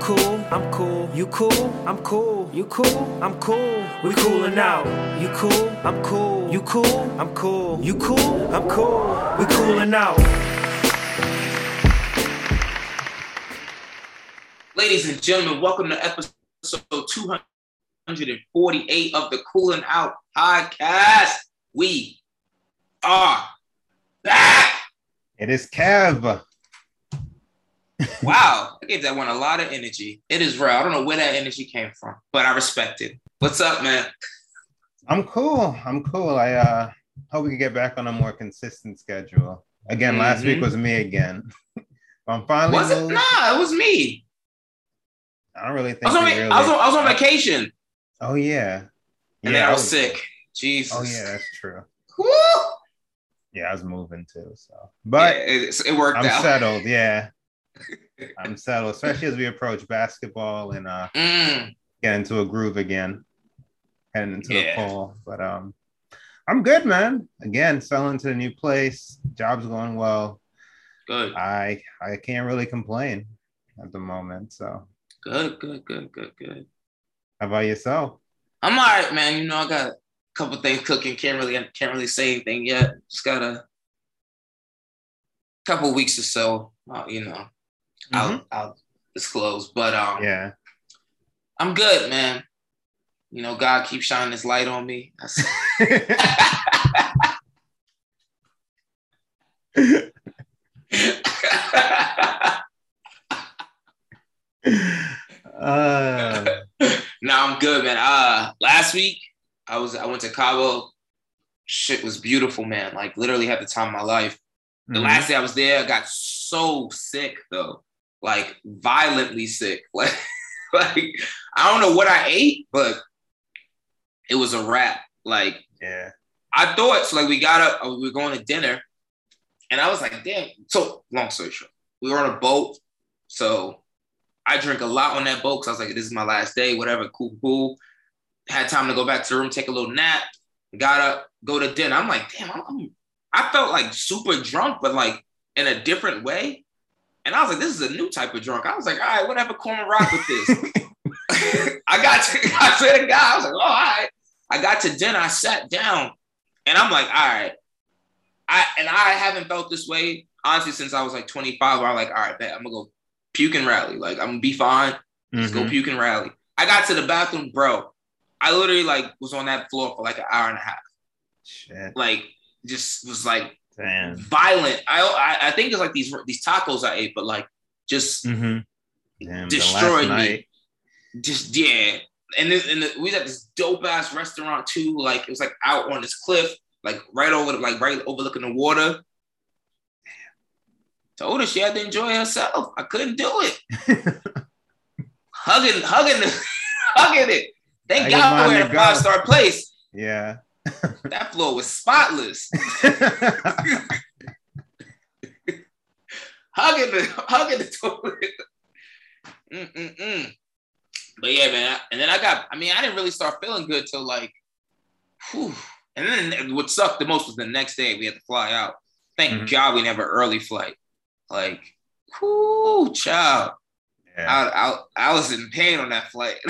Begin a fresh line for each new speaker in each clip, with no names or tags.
Cool, I'm cool. You cool, I'm cool. You cool, I'm cool. We coolin' out. You cool, I'm cool. You cool, I'm cool. You cool, I'm cool. We coolin' out.
Ladies and gentlemen, welcome to episode 248 of the Cooling Out Podcast. We are back.
It is Kev.
Wow, I gave that one a lot of energy. It is real. I don't know where that energy came from, but I respect it. What's up, man?
I'm cool. I'm cool. I uh hope we can get back on a more consistent schedule. Again, last week
Mhm.
was me again. I'm finally
Was it? Nah, it was me.
I don't really think
I was on,
really-
I was on, I was on vacation,
Oh yeah.
and then I was sick. Jesus.
Oh yeah, that's true.
Woo!
Yeah, I was moving too. So but
Yeah, it, it worked
I'm
out.
settled, yeah. I'm settled, especially as we approach basketball and uh
Mm,
get into a groove again, heading into
Yeah.
the fall. But um, I'm good, man. Again, selling to the new place, job's going well.
good,
I I can't really complain at the moment. So,
good, good, good, good, good.
how about yourself?
I'm all right, man. You know, I got a couple things cooking. Can't really can't really say anything yet. Just got a couple weeks or so. Uh, you know, I'll I'll disclose. But um,
Yeah,
I'm good, man. You know, God keeps shining His light on me.
Uh,
no, I'm good, man. Uh, last week I was I went to Cabo. Shit was beautiful, man. Like literally had the time of my life. The
mhm.
last day I was there, I got so sick though, like violently sick. Like, like I don't know what I ate, but it was a wrap. Like
yeah,
I thought so. Like we got up, uh, we were going to dinner, and I was like, damn. So long story short, we were on a boat, so I drink a lot on that boat because I was like, this is my last day, whatever, cool, cool. Had time to go back to the room, take a little nap. Got up, go to dinner. I'm like, damn, I'm, I'm I felt like super drunk, but like in a different way. And I was like, this is a new type of drunk. I was like, all right, whatever, and rock with this. I got to, I said God, I was like, oh, all right. I got to dinner, I sat down, and I'm like, all right. I and I haven't felt this way honestly since I was like 25. Where I'm like, all right, bet I'm gonna go puke and rally. Like I'm gonna be fine. Let's go
Mhm.
puke and rally. I got to the bathroom, bro. I literally like was on that floor for like an hour and a half.
shit,
Like just was like
damn.
violent. I I, I think it's like these these tacos I ate, but like just
Mm-hmm. Damn,
Destroyed me.
night.
just yeah. And then and the, we was at this dope ass restaurant too. Like it was like out on this cliff, like right over the, like right overlooking the water. Told her she had to enjoy herself. I couldn't do it. Hugging, hugging, hugging it. Thank
I
God we're in a five star place.
yeah.
That floor was spotless. hugging the hugging the toilet. Mm-mm-mm. But yeah, man. And then I got, I mean, I didn't really start feeling good till like, whew. And then what sucked the most was the next day we had to fly out. Thank
Mhm.
God we never early flight. Like, whoo, child.
yeah.
I, I, I was in pain on that flight.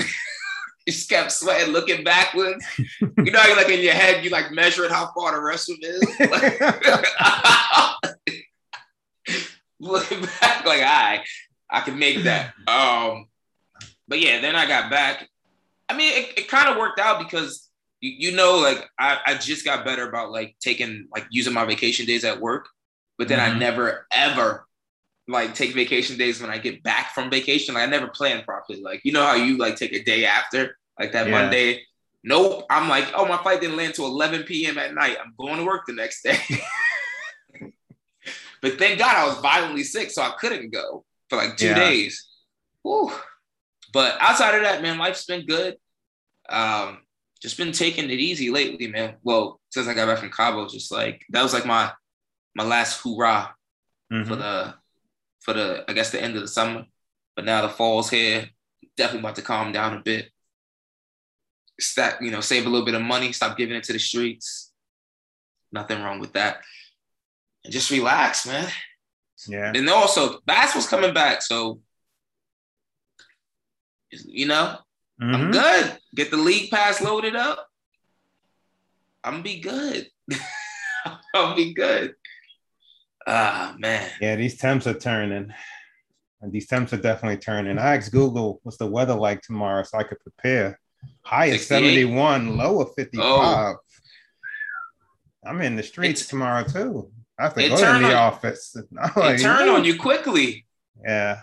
just kept sweating, looking backwards. You know, like in your head, you like measuring how far the restroom is. looking back, like, I, I can make that. Um, but yeah, then I got back. I mean, it, it kind of worked out because you, you know, like I, I just got better about like taking like using my vacation days at work, but then
Mhm.
I never ever like take vacation days when I get back from vacation. Like I never plan properly. Like you know how you like take a day after, like that
Yeah.
Monday. Nope. I'm like, oh, my flight didn't land till 11 p.m. at night. I'm going to work the next day. but thank God I was violently sick, so I couldn't go for like two
Yeah.
days. Whew. But outside of that, man, life's been good. Um, just been taking it easy lately, man. Well, since I got back from Cabo, just like that was like my my last hoorah for
Mhm.
the for the I guess the end of the summer. But now the fall's here. Definitely about to calm down a bit. Stack, you know, save a little bit of money, stop giving it to the streets. Nothing wrong with that. And just relax, man.
Yeah.
And also basketball's coming back. So you know, I'm
Mhm.
good. Get the league pass loaded up. I'm gonna be good. I'll be good. Ah man.
Yeah, these temps are turning. And these temps are definitely turning. I asked Google what's the weather like tomorrow so I could prepare. High
68?
71, low of 55. I'm in the streets
Oh. It-
tomorrow too. I have to go to the
on-
office. I'm
It
like,
turned
"Ooh."
on you quickly.
Yeah.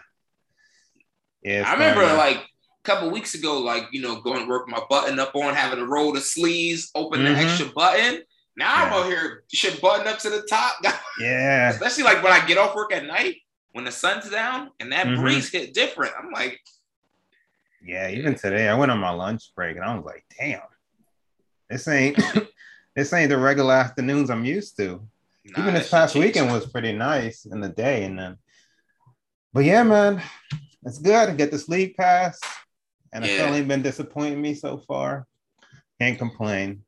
Yeah.
I remember like a couple weeks ago, like you know, going to work my button up on, having to roll the sleeves, open the
Mhm.
extra button. Now I'm
Yeah.
out here, shit button up to the top.
yeah.
Especially like when I get off work at night, when the sun's down and that
Mhm.
breeze hit different. I'm like,
Yeah, even today I went on my lunch break and I was like, damn, this ain't this ain't the regular afternoons I'm used to.
nah,
even this past weekend was pretty nice in the day, and then, but yeah, man, it's good to get this league pass, and it's only been disappointing me so far. Can't complain,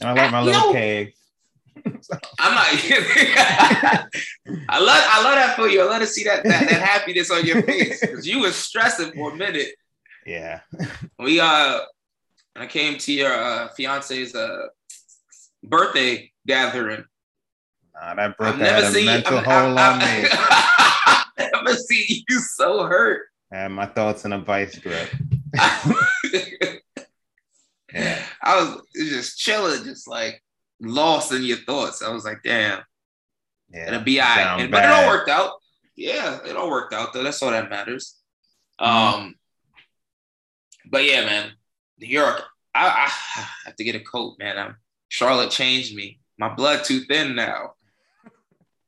and I like my little
know-
cave.
I'm not. I love. I love that for you. I love to see that that, that happiness on your face because you was stressing for a minute.
Yeah,
We uh, I came to your uh, fiance's uh birthday gathering.
nah, that broke
I've never seen.
mental
I've,
hole
I've,
on me.
I've never seen you so hurt.
And my thoughts in a vice grip. Yeah,
I was just chilling, just like lost in your thoughts. I was like, damn,
yeah,
it'll be all right.
down
And, but it all worked out. Yeah, it all worked out though. That's all that matters.
Mm-hmm.
Um, but yeah, man, New York. I, I have to get a coat, man. I'm, Charlotte changed me. My blood too thin now.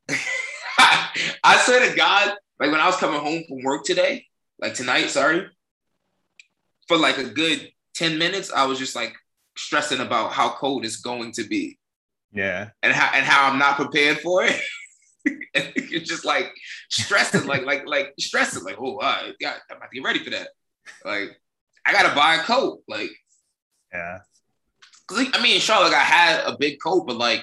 I swear to God, like when I was coming home from work today, like tonight, sorry, for like a good 10 minutes, I was just like stressing about how cold it's going to be
Yeah,
and how and how I'm not prepared for it. you're just like stressing, like like like stressing, like oh, I got I'm about to get ready for that. Like I gotta buy a coat, like
yeah,
because I mean, in Charlotte, I had a big coat, but like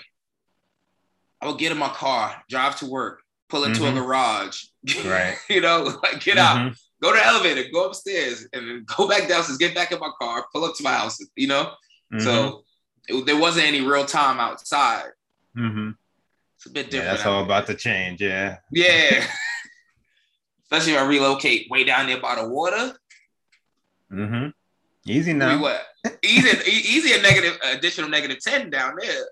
I would get in my car, drive to work, pull into
Mhm.
a garage,
Right.
you know, like get out,
Mhm.
go to the elevator, go upstairs, and then go back downstairs, get back in my car, pull up to my house, you know.
Mhm.
So it, there wasn't any real time outside.
Mhm.
It's a bit
yeah,
different.
that's all
out
about to change. Yeah,
Yeah. Especially if I relocate way down there by the water.
Hmm easy
We
now.
what? Easy, easy a negative, additional negative 10 down there.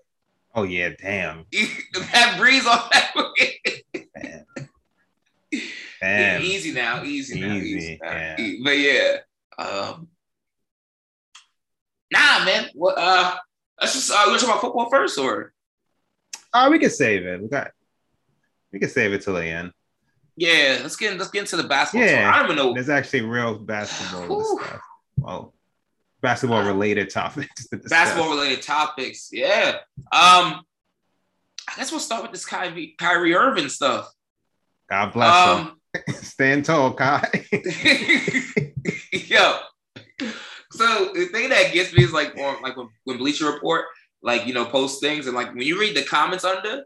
Oh yeah, damn.
that breeze on that. Yeah,
Damn.
easy now, easy now, easy.
Easy,
now.
yeah.
E- But yeah. Um, nah, man. What uh let's just uh let's talk about football first or
Oh, we can save it. We got. We can save it till the end.
Yeah, let's get let's get into the basketball.
Yeah.
I don't even know.
There's actually real basketball stuff. Well, basketball related topics. To
basketball related topics. Yeah. Um, I guess we'll start with this Kyrie, Kyrie Irving stuff.
God bless
Um,
him. Stand tall, Kai.
yo. So the thing that gets me is like on like when, when Bleacher Report like you know post things and like when you read the comments under,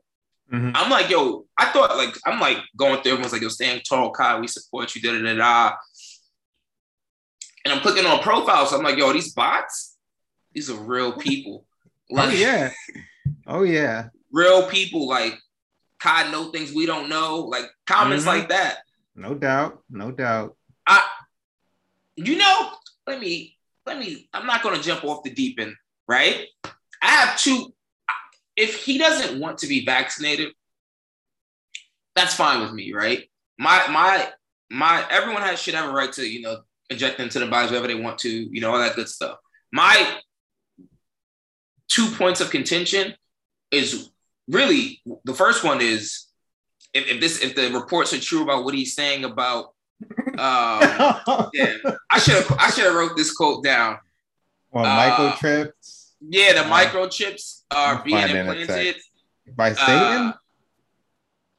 Mhm.
I'm like yo, I thought like I'm like going through everyone's like yo, stand tall, Kai, we support you, da da da da. and I'm clicking on profiles. So I'm like, yo, these bots, these are real people.
Oh yeah. Oh yeah.
real people like God know things we don't know, like comments
Mhm.
like that.
No doubt. No doubt.
I, you know, let me, let me. I'm not gonna jump off the deep end, right? I have two. If he doesn't want to be vaccinated, that's fine with me, right? My my my. Everyone has should have a right to you know inject into the bodies wherever they want to, you know, all that good stuff. My two points of contention is really the first one is if, if this if the reports are true about what he's saying about um yeah i should have i should have wrote this quote down
well,
Uh,
microchips
yeah the
Uh,
microchips are being implanted
by Satan.
uh,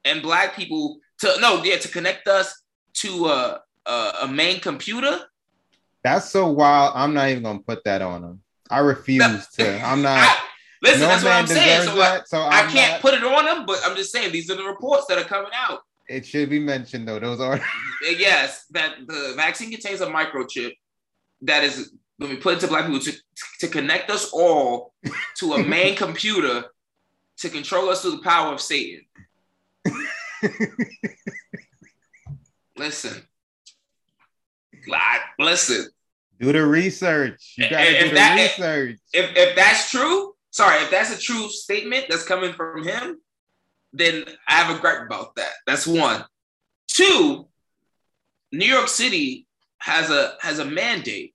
and black people to no yeah to connect us to a a, a main computer
That's so wild. I'm not even gonna put that on them. I refuse to. I'm not.
I- listen
no
that's what i'm saying so
that. So
i
I'm
can't
not-
put it on them but i'm just saying these are the reports that are coming out
It should be mentioned though. Those are.
yes, that the vaccine contains a microchip that is when we put into black people to, to connect us all to a main computer to control us through the power of Satan. listen, like, listen.
do the research. You gotta
If
do the
that-
research.
If if that's true, sorry, if that's a true statement that's coming from him, then I have a gripe about that. That's one. Two, New York City has a has a mandate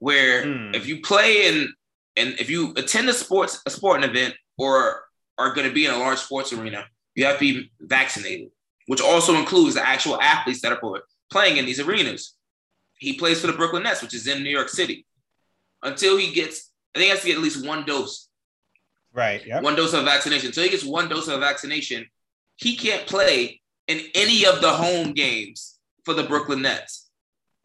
where
Hmm.
if you play in and if you attend a sports a sporting event or are going to be in a large sports arena, you have to be vaccinated, which also includes the actual athletes that are playing in these arenas. He plays for the Brooklyn Nets, which is in New York City. Until he gets, I think he has to get at least one dose
right. Yep.
one dose of vaccination. Until he gets one dose of vaccination, he can't play in any of the home games for the Brooklyn Nets.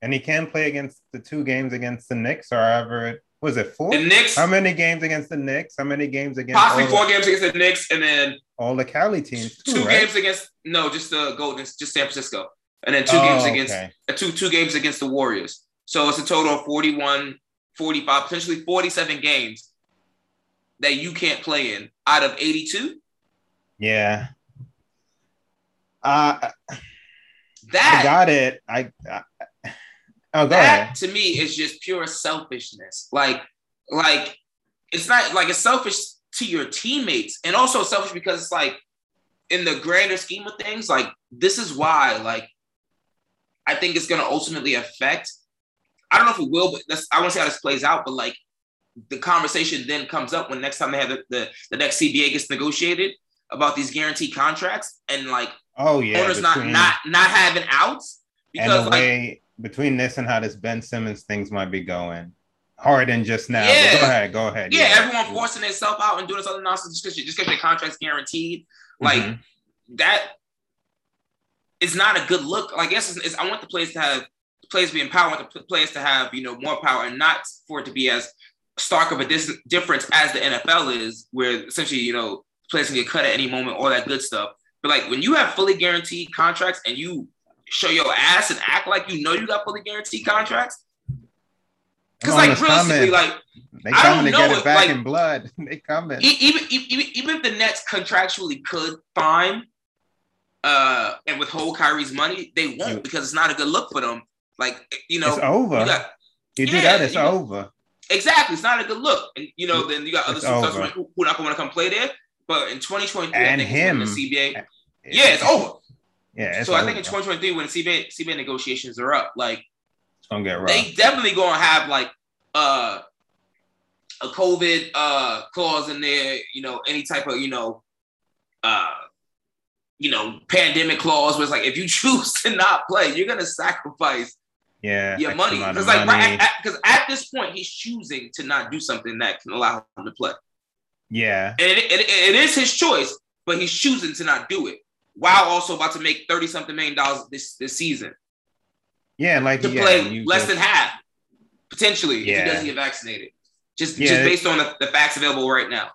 And he can play against the two games against the Knicks, or however it was it four?
The Knicks,
How many games against the Knicks? How many games against
possibly four
the,
games against the Knicks, and then
all the Cali teams too,
two
right?
games against no, just the Golden, just San Francisco, and then two
Oh,
games against
okay.
uh, two two games against the Warriors. So it's a total of 41, 45, potentially 47 games that you can't play in out of 82.
Yeah. Uh, I
That
got it. I, I oh,
that to me is just pure selfishness. Like, like it's not like it's selfish to your teammates, and also selfish because it's like in the grander scheme of things, like this is why, like, I think it's gonna ultimately affect. I don't know if it will, but that's, I want to see how this plays out. But like, the conversation then comes up when next time they have the, the, the next CBA gets negotiated about these guaranteed contracts, and like
Oh yeah.
owners not
between-
not not having outs
and
because
the
like
way between this and how this Ben Simmons things might be going harder than just now.
Yeah.
Go ahead. Go ahead.
Yeah, everyone forcing themselves out and doing this other nonsense just because you just their contract's guaranteed. Like
Mhm.
that is not a good look. Like, yes, it's, it's, I want the players to have players be empowered. I want the players to have you know more power and not for it to be as stark of a dis- difference as the NFL is, where essentially you know players can get cut at any moment, all that good stuff. But like when you have fully guaranteed contracts and you show your ass and act like you know you got fully guaranteed contracts, because like realistically,
coming.
like
they
I
coming to get it
it,
back
like-
in blood. they coming.
Even even even if the Nets contractually could fine uh and withhold Kyrie's money, they won't because it's not a good look for them. Like you know,
it's over.
you got
You do that, it's
you-
over.
exactly. It's not a good look. And you know, then you got other
It's over.
who who are not going to want to come play there. But in 2023, I
And
it's
him.
the CBA. Yeah, it's over.
Yeah,
so I think in 2023, when the CBA CBA negotiations are up, like
it's gonna get rough.
they definitely gonna have like uh a COVID uh clause in there, you know, any type of, you know, uh you know, pandemic clause where it's like if you choose to not play, you're gonna sacrifice
yeah,
your money. Because like
money.
right because at this point he's choosing to not do something that can allow him to play.
yeah,
And it, it, it is his choice, but he's choosing to not do it while also about to make 30 something million dollars this this season
yeah, like
to
yeah,
play less
just-
than half, potentially, if he doesn't get vaccinated. Just,
Yeah,
just based on the, the facts available right now.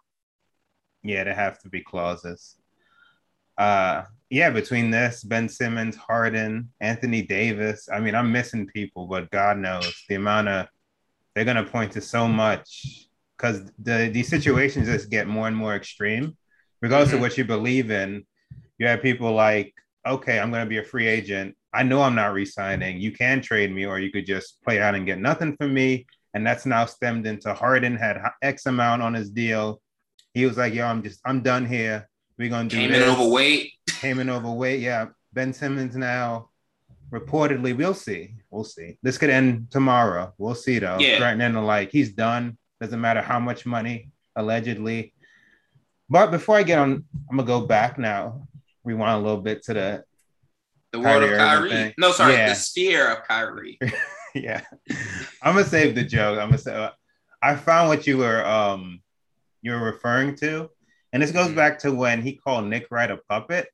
Yeah, there have to be clauses. Uh, yeah, between this, Ben Simmons, Harden, Anthony Davis. I mean, I'm missing people, but God knows the amount of they're gonna point to so much because the these situations just get more and more extreme, regardless
Mhm.
of what you believe in. You have people like, okay, I'm gonna be a free agent. I know I'm not re-signing. You can trade me, or you could just play out and get nothing from me. And that's now stemmed into Harden had X amount on his deal. He was like, yo, I'm just I'm done here. We're gonna do
Came in overweight.
came in overweight. Yeah, Ben Simmons now reportedly. We'll see. We'll see. This could end tomorrow. We'll see though.
Yeah.
Right now, like he's done. Doesn't matter how much money allegedly. But before I get on, I'm gonna go back now. Rewind a little bit to the
The world of
Kyrie Irving
Kyrie.
thing.
No, sorry,
Yeah.
the sphere of Kyrie.
yeah. I'm gonna save the joke. I'm gonna say I found what you were um you were referring to, and this goes
Mhm.
back to when he called Nick Wright a puppet.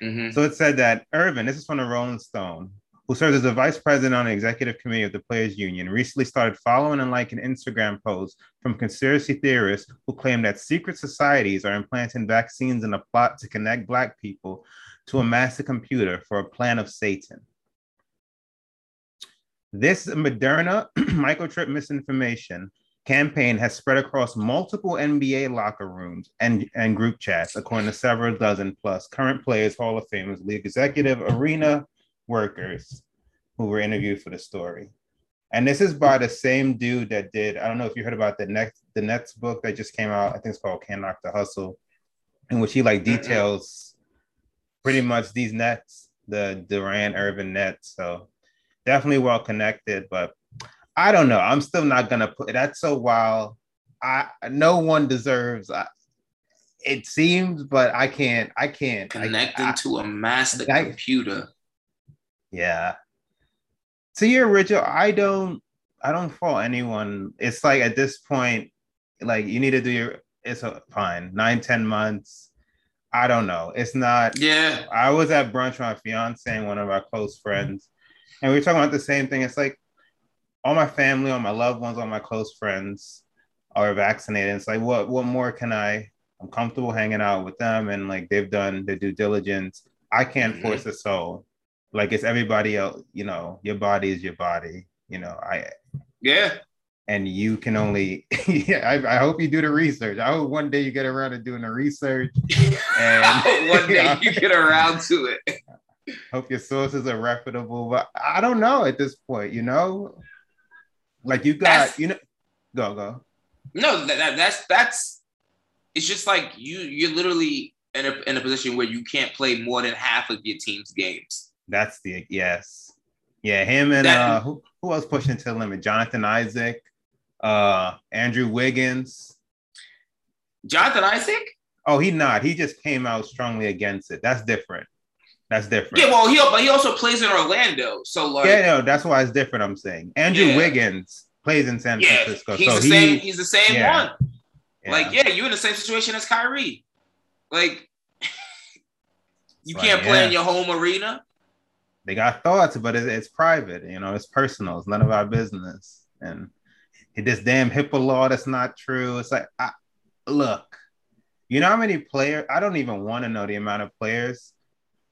hmm
So it said that Irving, this is from the Rolling Stone, who serves as the vice president on the executive committee of the Players Union, recently started following and liking Instagram posts from conspiracy theorists who claim that secret societies are implanting vaccines in a plot to connect Black people to a master computer for a plan of Satan. This Moderna microchip misinformation campaign has spread across multiple NBA locker rooms and, and group chats, according to several dozen plus current players, Hall of Famers, league executive, arena workers who were interviewed for the story. And this is by the same dude that did, I don't know if you heard about the next the Nets book that just came out. I think it's called Can't Knock the Hustle, in which he like
mm-hmm.
details pretty much these nets, the Durant Urban Nets. So definitely well connected, but I don't know. I'm still not gonna put that's so wild. I no one deserves. I, it seems, but I can't. I can't. I-
Connecting
I-
to a master
I-
computer.
Yeah. To your Richard, I don't. I don't fault anyone. It's like at this point, like you need to do your. It's a fine nine ten months. I don't know. It's not.
Yeah.
I was at brunch with my fiance and one of our close friends, and we were talking about the same thing. It's like all my family, all my loved ones, all my close friends are vaccinated. It's like what what more can I? I'm comfortable hanging out with them, and like they've done their due diligence. I can't
Mhm.
force a soul. Like it's everybody else. You know, your body is your body. You know, I
Yeah.
and you can only. yeah, I, I hope you do the research. I hope one day you get around to doing the research. And
One day you get around to it.
hope your sources are reputable but i don't know at this point you know like you got
That's-
you know go go
No, that, that, that's that's. It's just like you. You're literally in a in a position where you can't play more than half of your team's games.
That's the yes yeah him and uh who, who else pushing to the limit jonathan isaac uh andrew wiggins
Jonathan Isaac.
oh he not he just came out strongly against it that's different that's different
Yeah, well, he but he also plays in Orlando, so like
yeah no that's why it's different i'm saying andrew
Yeah.
wiggins plays in san
yeah,
francisco
he's
so
the
he
same. He's the same
yeah.
one. Like, yeah, you're in the same situation as Kyrie. Like, you can't play in your home arena.
They got thoughts, but it's, it's private. You know, it's personal. It's none of our business. And this damn HIPAA law that's not true. It's like, I, look, you know how many players? I don't even want to know the amount of players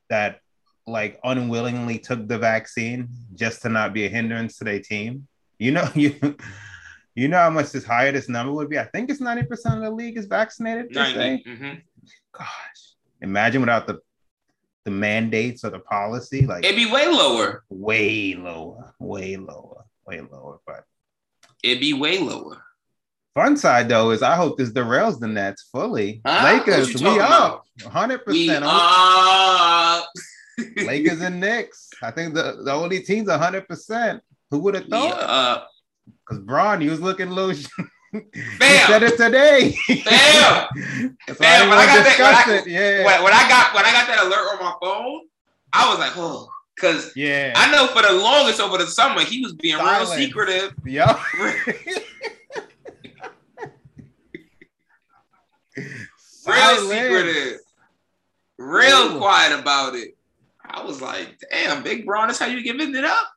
that like unwillingly took the vaccine just to not be a hindrance to their team. You know, you you know how much this higher this number would be. I think it's ninety percent of the league is vaccinated. They say.
90. Mhm.
Gosh, imagine without the the mandates or the policy, like
It'd be way lower.
way lower, way lower, way lower. But
It'd be way lower.
fun side though is I hope this derails the Nets fully.
Huh?
Lakers, we up, hundred
We
percent.
are.
Lakers and Knicks. I think the, the only teams hundred percent. Who would have thought? Because Bron, he was looking loose.
Bam!
said it today.
Bam!
That's
Bam! When I got that- when I-
Yeah.
When, when I got when I got that alert on my phone, I was like, oh, because
yeah.
I know for the longest over the summer he was being real secretive.
Yup.
real secretive, real
Ooh.
quiet about it. I was like, damn, Big Bron, that's how you giving it up?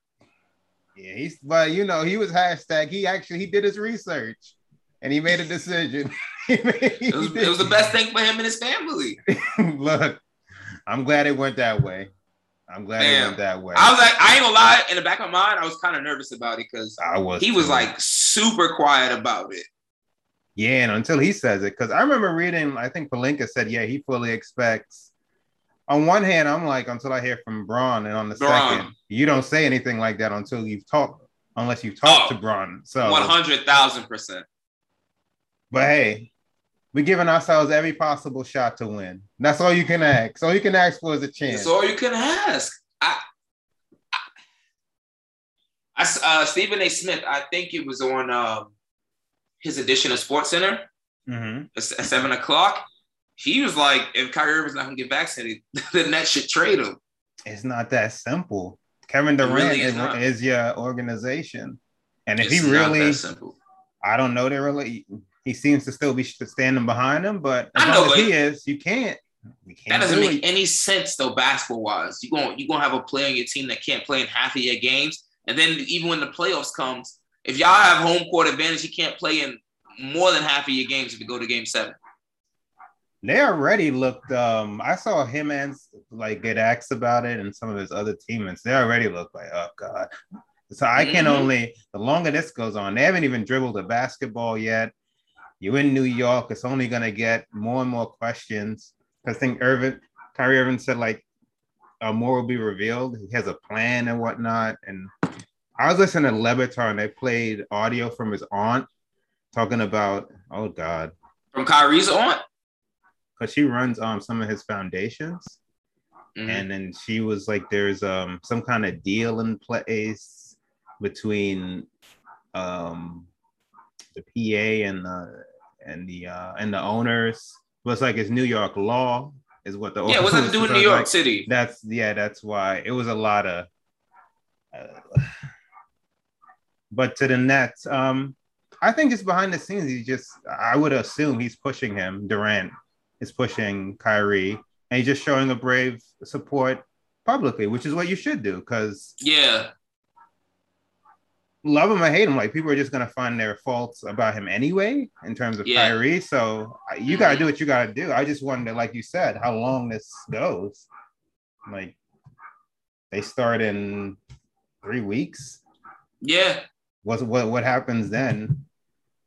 Yeah, he's but you know, he was hashtag. He actually he did his research and he made a decision. Made-
It was, it was the best thing for him and his family.
Look, I'm glad it went that way. I'm glad
Damn.
it went that way.
I was like, I ain't gonna lie. In the back of my mind, I was kind of nervous about it because
I was.
he was
too.
like super quiet about it.
Yeah, and until he says it, because I remember reading, I think Pelinka said, yeah, he fully expects. On one hand, I'm like, until I hear from Bron, and on the
Bron.
second, you don't say anything like that until you've talked, unless you've talked
Oh.
to Bron. So,
One hundred thousand percent.
But hey, we're giving ourselves every possible shot to win. That's all you can ask. All you can ask for is a chance.
That's all you can ask. I, uh, Stephen A. Smith. I think it was on um, his edition of Sports Center
Mhm.
at seven o'clock. He was like, if Kyrie Irving's not gonna get vaccinated, then that should trade him.
It's not that simple. Kevin Durant
really is
is, is your organization, and if
It's
he
not
really
that simple.
I don't know. They really. He seems to still be standing behind him, but as
I know,
long as he is, you can't. We can't
That doesn't
do
make
it.
any sense though, basketball wise. You going you gonna have a player on your team that can't play in half of your games, and then even when the playoffs comes, if y'all have home court advantage, he can't play in more than half of your games if you go to game seven.
They already looked. Um, I saw him and like get asked about it, and some of his other teammates. They already look like, oh god. So I can
Mhm.
only. The longer this goes on, they haven't even dribbled a basketball yet. You're in New York. It's only gonna get more and more questions. Because I think Irvin, Kyrie Irving said like, uh, more will be revealed. He has a plan and whatnot. And I was listening to Le Batard, and they played audio from his aunt talking about, oh god,
From Kyrie's aunt?
because she runs um some of his foundations.
Mhm.
and then she was like there's um some kind of deal in place between um the PA and the and the uh and the owners. But it's like it's New York law is what the
yeah, what's that to do in New York
like,
City?
that's yeah that's why. It was a lot of uh, but to the Nets um I think just behind the scenes he just I would assume he's pushing him. Durant is pushing Kyrie. And he's just showing a brave support publicly, which is what you should do because
Yeah,
love him or hate him, like people are just gonna find their faults about him anyway in terms of
Yeah.
Kyrie. So you gotta do mm-hmm. what you gotta do. I just wonder, like you said, how long this goes. Like they start in three weeks.
yeah.
What's what what happens then?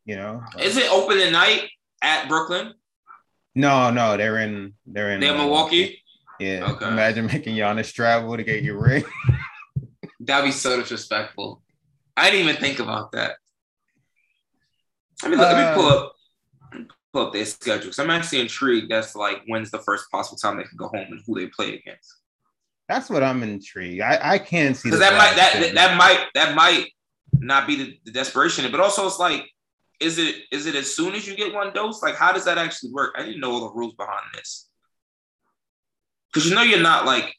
You know?
Is it open at night at Brooklyn?
No, no, they're in they're in
They're Milwaukee.
Yeah.
Okay.
Imagine making Giannis travel to get your ring.
That'd be so disrespectful. I didn't even think about that. Let me look, let me pull
Uh,
up pull up their schedule because I'm actually intrigued. That's like when's the first possible time they can go home and who they play against.
That's what I'm intrigued. I, I can't see
Because that might that,
Blast
that might that might not be the, the desperation, but also it's like, is it is it as soon as you get one dose? Like, how does that actually work? I didn't know all the rules behind this. Because you know you're not like,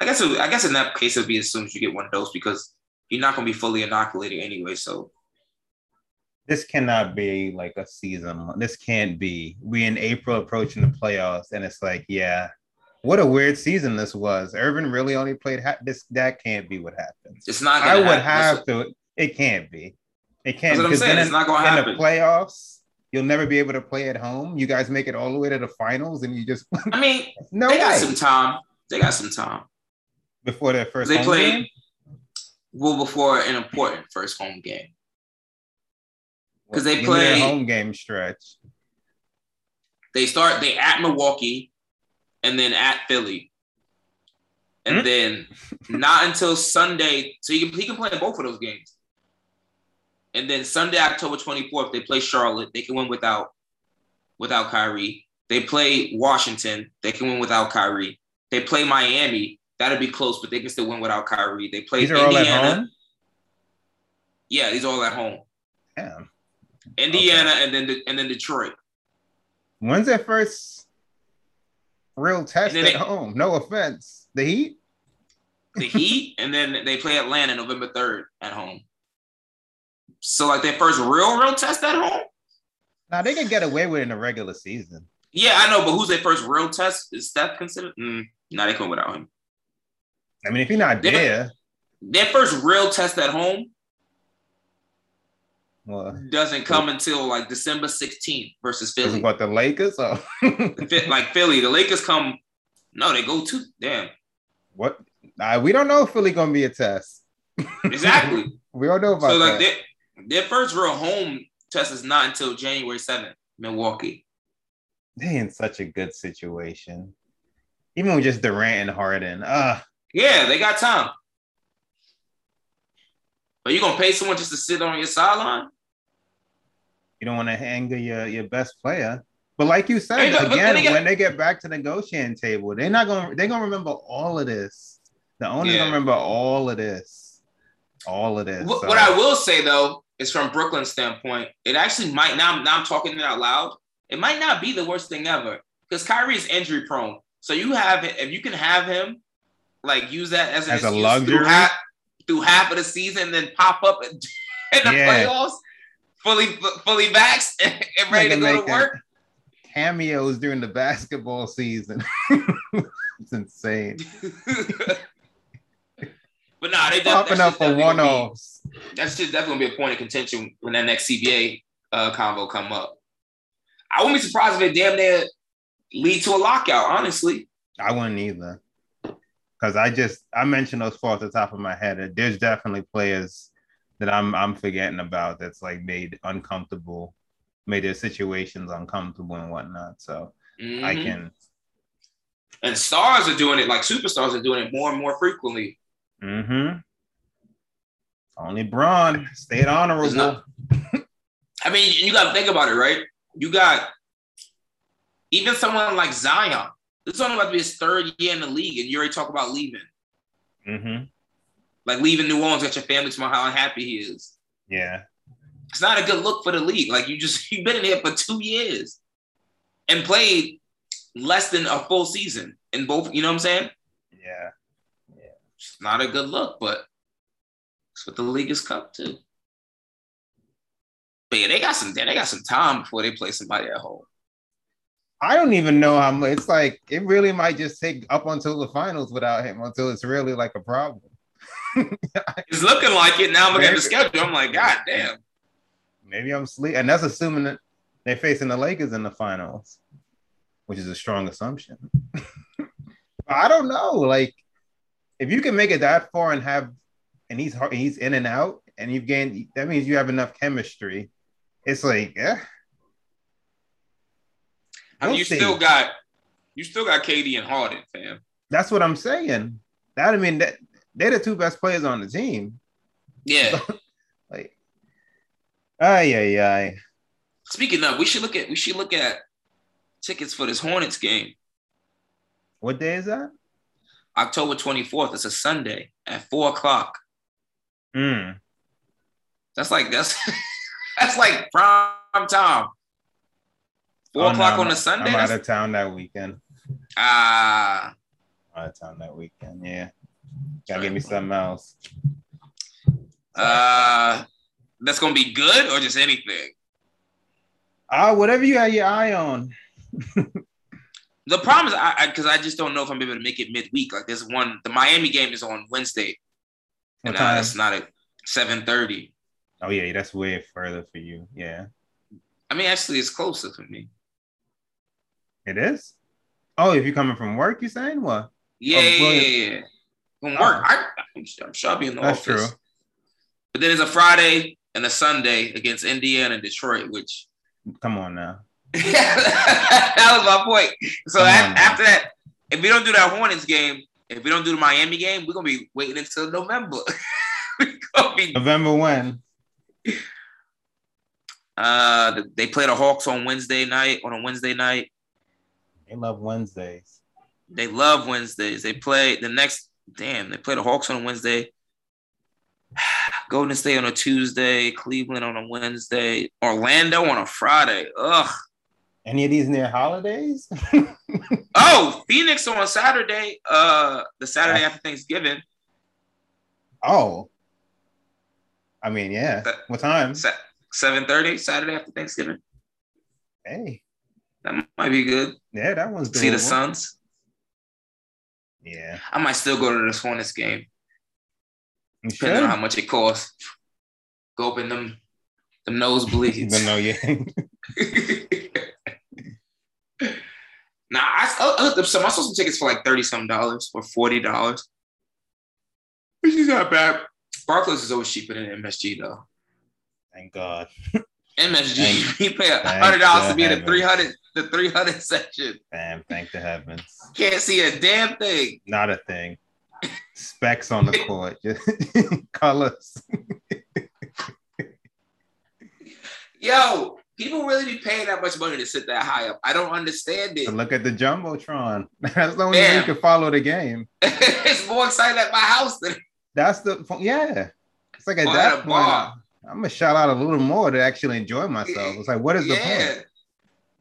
I guess it, I guess in that case it'd be as soon as you get one dose because you're not gonna be fully inoculated anyway. So
this cannot be like a season. This can't be. We in April approaching the playoffs, and it's like, yeah, what a weird season this was. Irvin really only played ha- this. That can't be what happens.
it's not.
I would
happen.
have to. It can't be. It can't.
That's what I'm
because
saying.
then
It's
in-
not gonna
in
happen.
the playoffs. You'll never be able to play at home. You guys make it all the way to the finals, and you just
I mean,
no
they got some time. They got some time.
before their first.
They played
game?
Well before an important first home game because they
Give me their
play-
home game stretch.
they start they at Milwaukee and then at Philly. And
Hmm?
then not until Sunday, so he can, he can play in both of those games. And then Sunday, October 24th, they play Charlotte. They can win without without Kyrie. They play Washington. They can win without Kyrie. They play Miami. That'll be close, but they can still win without Kyrie. They play
These are all at
Indiana. Yeah, these are all at home.
Damn.
Indiana and then and then Detroit.
When's their first real test at
they-
home? No offense. The Heat?
the Heat, and then they play Atlanta November 3rd at home. So like their first real, real test at home?
Now they can get away with it in the regular season.
Yeah, I know, but who's their first real test? Is Steph considered? Mm, nah, they couldn't without him.
I mean, if you're not
They-
there,
Their first real test at home
well,
doesn't come until like December 16th versus Philly.
what the Lakers?
Phi- like Philly, the Lakers come No, they go to damn.
What? Uh, we don't know if Philly gonna be a test.
Exactly.
we don't know about
so like
that.
their, their first real home test is not until January 7th, Milwaukee.
they in such a good situation. Even with just Durant and Harden. Uh
Yeah, they got time. But you gonna pay someone just to sit on your sideline?
you don't want to anger your, your best player. But like you said,
Hey, but- but
again,
again-
when they get back to the negotiating table, they're not gonna they're gonna remember all of this. The owner's
Yeah.
gonna remember all of this. All of this.
What,
So,
what I will say though is from Brooklyn's standpoint, it actually might now. Now I'm talking it out loud. It might not be the worst thing ever because Kyrie is injury prone. So you have if you can have him like use that as an
As a luxury?
through half, through half of the season, then pop up in the
Yeah.
playoffs fully fully vaxxed and ready to go to work.
cameos during the basketball season. it's insane.
but nah, they
Popping up for
be-
one-offs.
That's just definitely gonna be a point of contention when that next CBA uh, convo come up. I wouldn't be surprised if it damn near lead to a lockout. Honestly,
I wouldn't either. Because I just I mentioned those four at the top of my head. There's definitely players that I'm I'm forgetting about that's like made uncomfortable, made their situations uncomfortable and whatnot. So I
Mhm.
can
And stars are doing it like superstars are doing it more and more frequently.
mm-hmm. Only Bron stayed honorable.
Not- I mean, you got to think about it, right? You got even someone like Zion. This is only about to be his third year in the league, and you already talk about leaving.
mm-hmm.
Like leaving New Orleans, got your family to know how unhappy he is.
Yeah.
It's not a good look for the league. Like you just you've been in here for two years and played less than a full season in both. You know what I'm saying?
Yeah. Yeah.
It's not a good look, but it's what the league is come to. But yeah, they got some. They got some time before they play somebody at home.
I don't even know how much it's like it really might just take up until the finals without him until it's really like a problem.
It's looking like it now. I'm looking at the schedule. I'm like, God damn.
Maybe I'm sleep, and that's assuming that they're facing the Lakers in the finals, which is a strong assumption. I don't know. Like, if you can make it that far and have, and he's hard, he's in and out, and you've gained, that means you have enough chemistry. It's like, yeah,
I mean, you still got, you still got KD and Harden, fam.
that's what I'm saying. That I mean, that they're the two best players on the team.
Yeah.
Like, ay, ay, ay.
Speaking of, we should look at we should look at tickets for this Hornets game.
What day is that?
October 24th. It's a Sunday at four o'clock.
Mm.
That's like that's that's like prime time. Four
Oh, no,
o'clock
I'm-
on a Sunday.
I'm out of town that weekend.
Ah,
Out of town that weekend. Yeah. Gotta give me something else.
uh, that's gonna be good or just anything.
Ah, whatever you had your eye on.
The problem is, I because I, just don't know if I'm able to make it midweek. Like there's one, the Miami game is on Wednesday,
What
and uh, that's not at seven thirty.
Oh yeah, that's way further for you. Yeah,
I mean, actually, it's closer for me.
It is. Oh, if you're coming from work, you're saying what?
Yeah,
Oh,
yeah, yeah, yeah. From
Oh.
work, I, I'm, I'm sure I'll be in the
That's
office.
true.
But then it's a Friday and a Sunday against Indiana and Detroit, which
Come on now.
that was my point. So
Come
af-
on, man.
after that, if we don't do that Hornets game, if we don't do the Miami game, we're gonna be waiting until November. be
November when?
uh they play the Hawks on Wednesday night, on a Wednesday night.
They love Wednesdays.
They love Wednesdays. They play the next damn, they play the Hawks on a Wednesday. Golden State on a Tuesday, Cleveland on a Wednesday, Orlando on a Friday. Ugh.
Any of these near holidays?
Oh, Phoenix on Saturday, uh, the Saturday after Thanksgiving.
oh, I mean, yeah. What time?
Seven thirty Saturday after Thanksgiving.
Hey,
That might be good.
yeah, that one's good.
See the. Suns.
Yeah,
I might still go to this Hornets game,
you
depending
should.
on how much it costs. Go up in them, them nosebleeds.
Even though you,
Nah, I, I looked up some. I saw some tickets for like thirty some dollars or forty dollars, which is not bad. Barclays is always cheaper than MSG though.
Thank God.
MSG,
Thank-
you pay a hundred dollars to be in
heavens.
three hundred, the three hundred section.
Damn, thank the heavens.
Can't see a damn thing.
Not a thing. Specs on the court, just colors.
Yo, people really be paying that much money to sit that high up. I don't understand it.
Look at the jumbotron. That's the only way you can follow the game.
it's more exciting at my house than
That's the yeah. It's like at oh,
Or
that
at
point,
bar.
I'm gonna shout out a little more to actually enjoy myself. It's like, what is the point?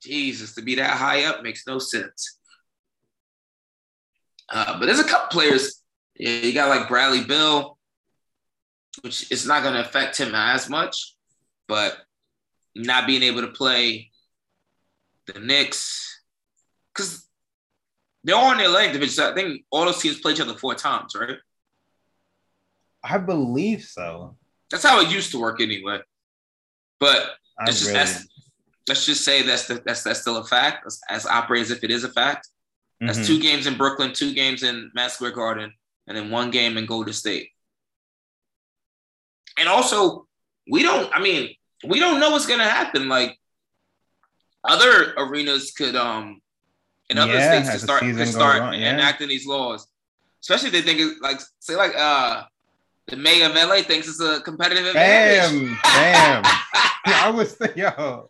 Jesus, to be that high up makes no sense. Uh, but there's a couple players. Yeah, you got like Bradley Beal, which is not going to affect him as much, but not being able to play the Knicks because they're all in their length division. So I think all those teams play each other four times, right?
I believe so.
That's how it used to work anyway. But
I
It's just
really,
that's let's just say that's the, that's that's still a fact. As, as operate as if it is a fact. That's
Mhm.
two games in Brooklyn, two games in Madison Square Garden, and then one game in Golden State. And also, we don't. I mean, we don't know what's gonna happen. Like other arenas could, um, in other
Yeah,
states, could start could start
on, yeah.
enacting these laws. Especially if they think it's like, say, like uh, the mayor of LA thinks it's a competitive advantage.
Damn, damn. I was thinking, yo,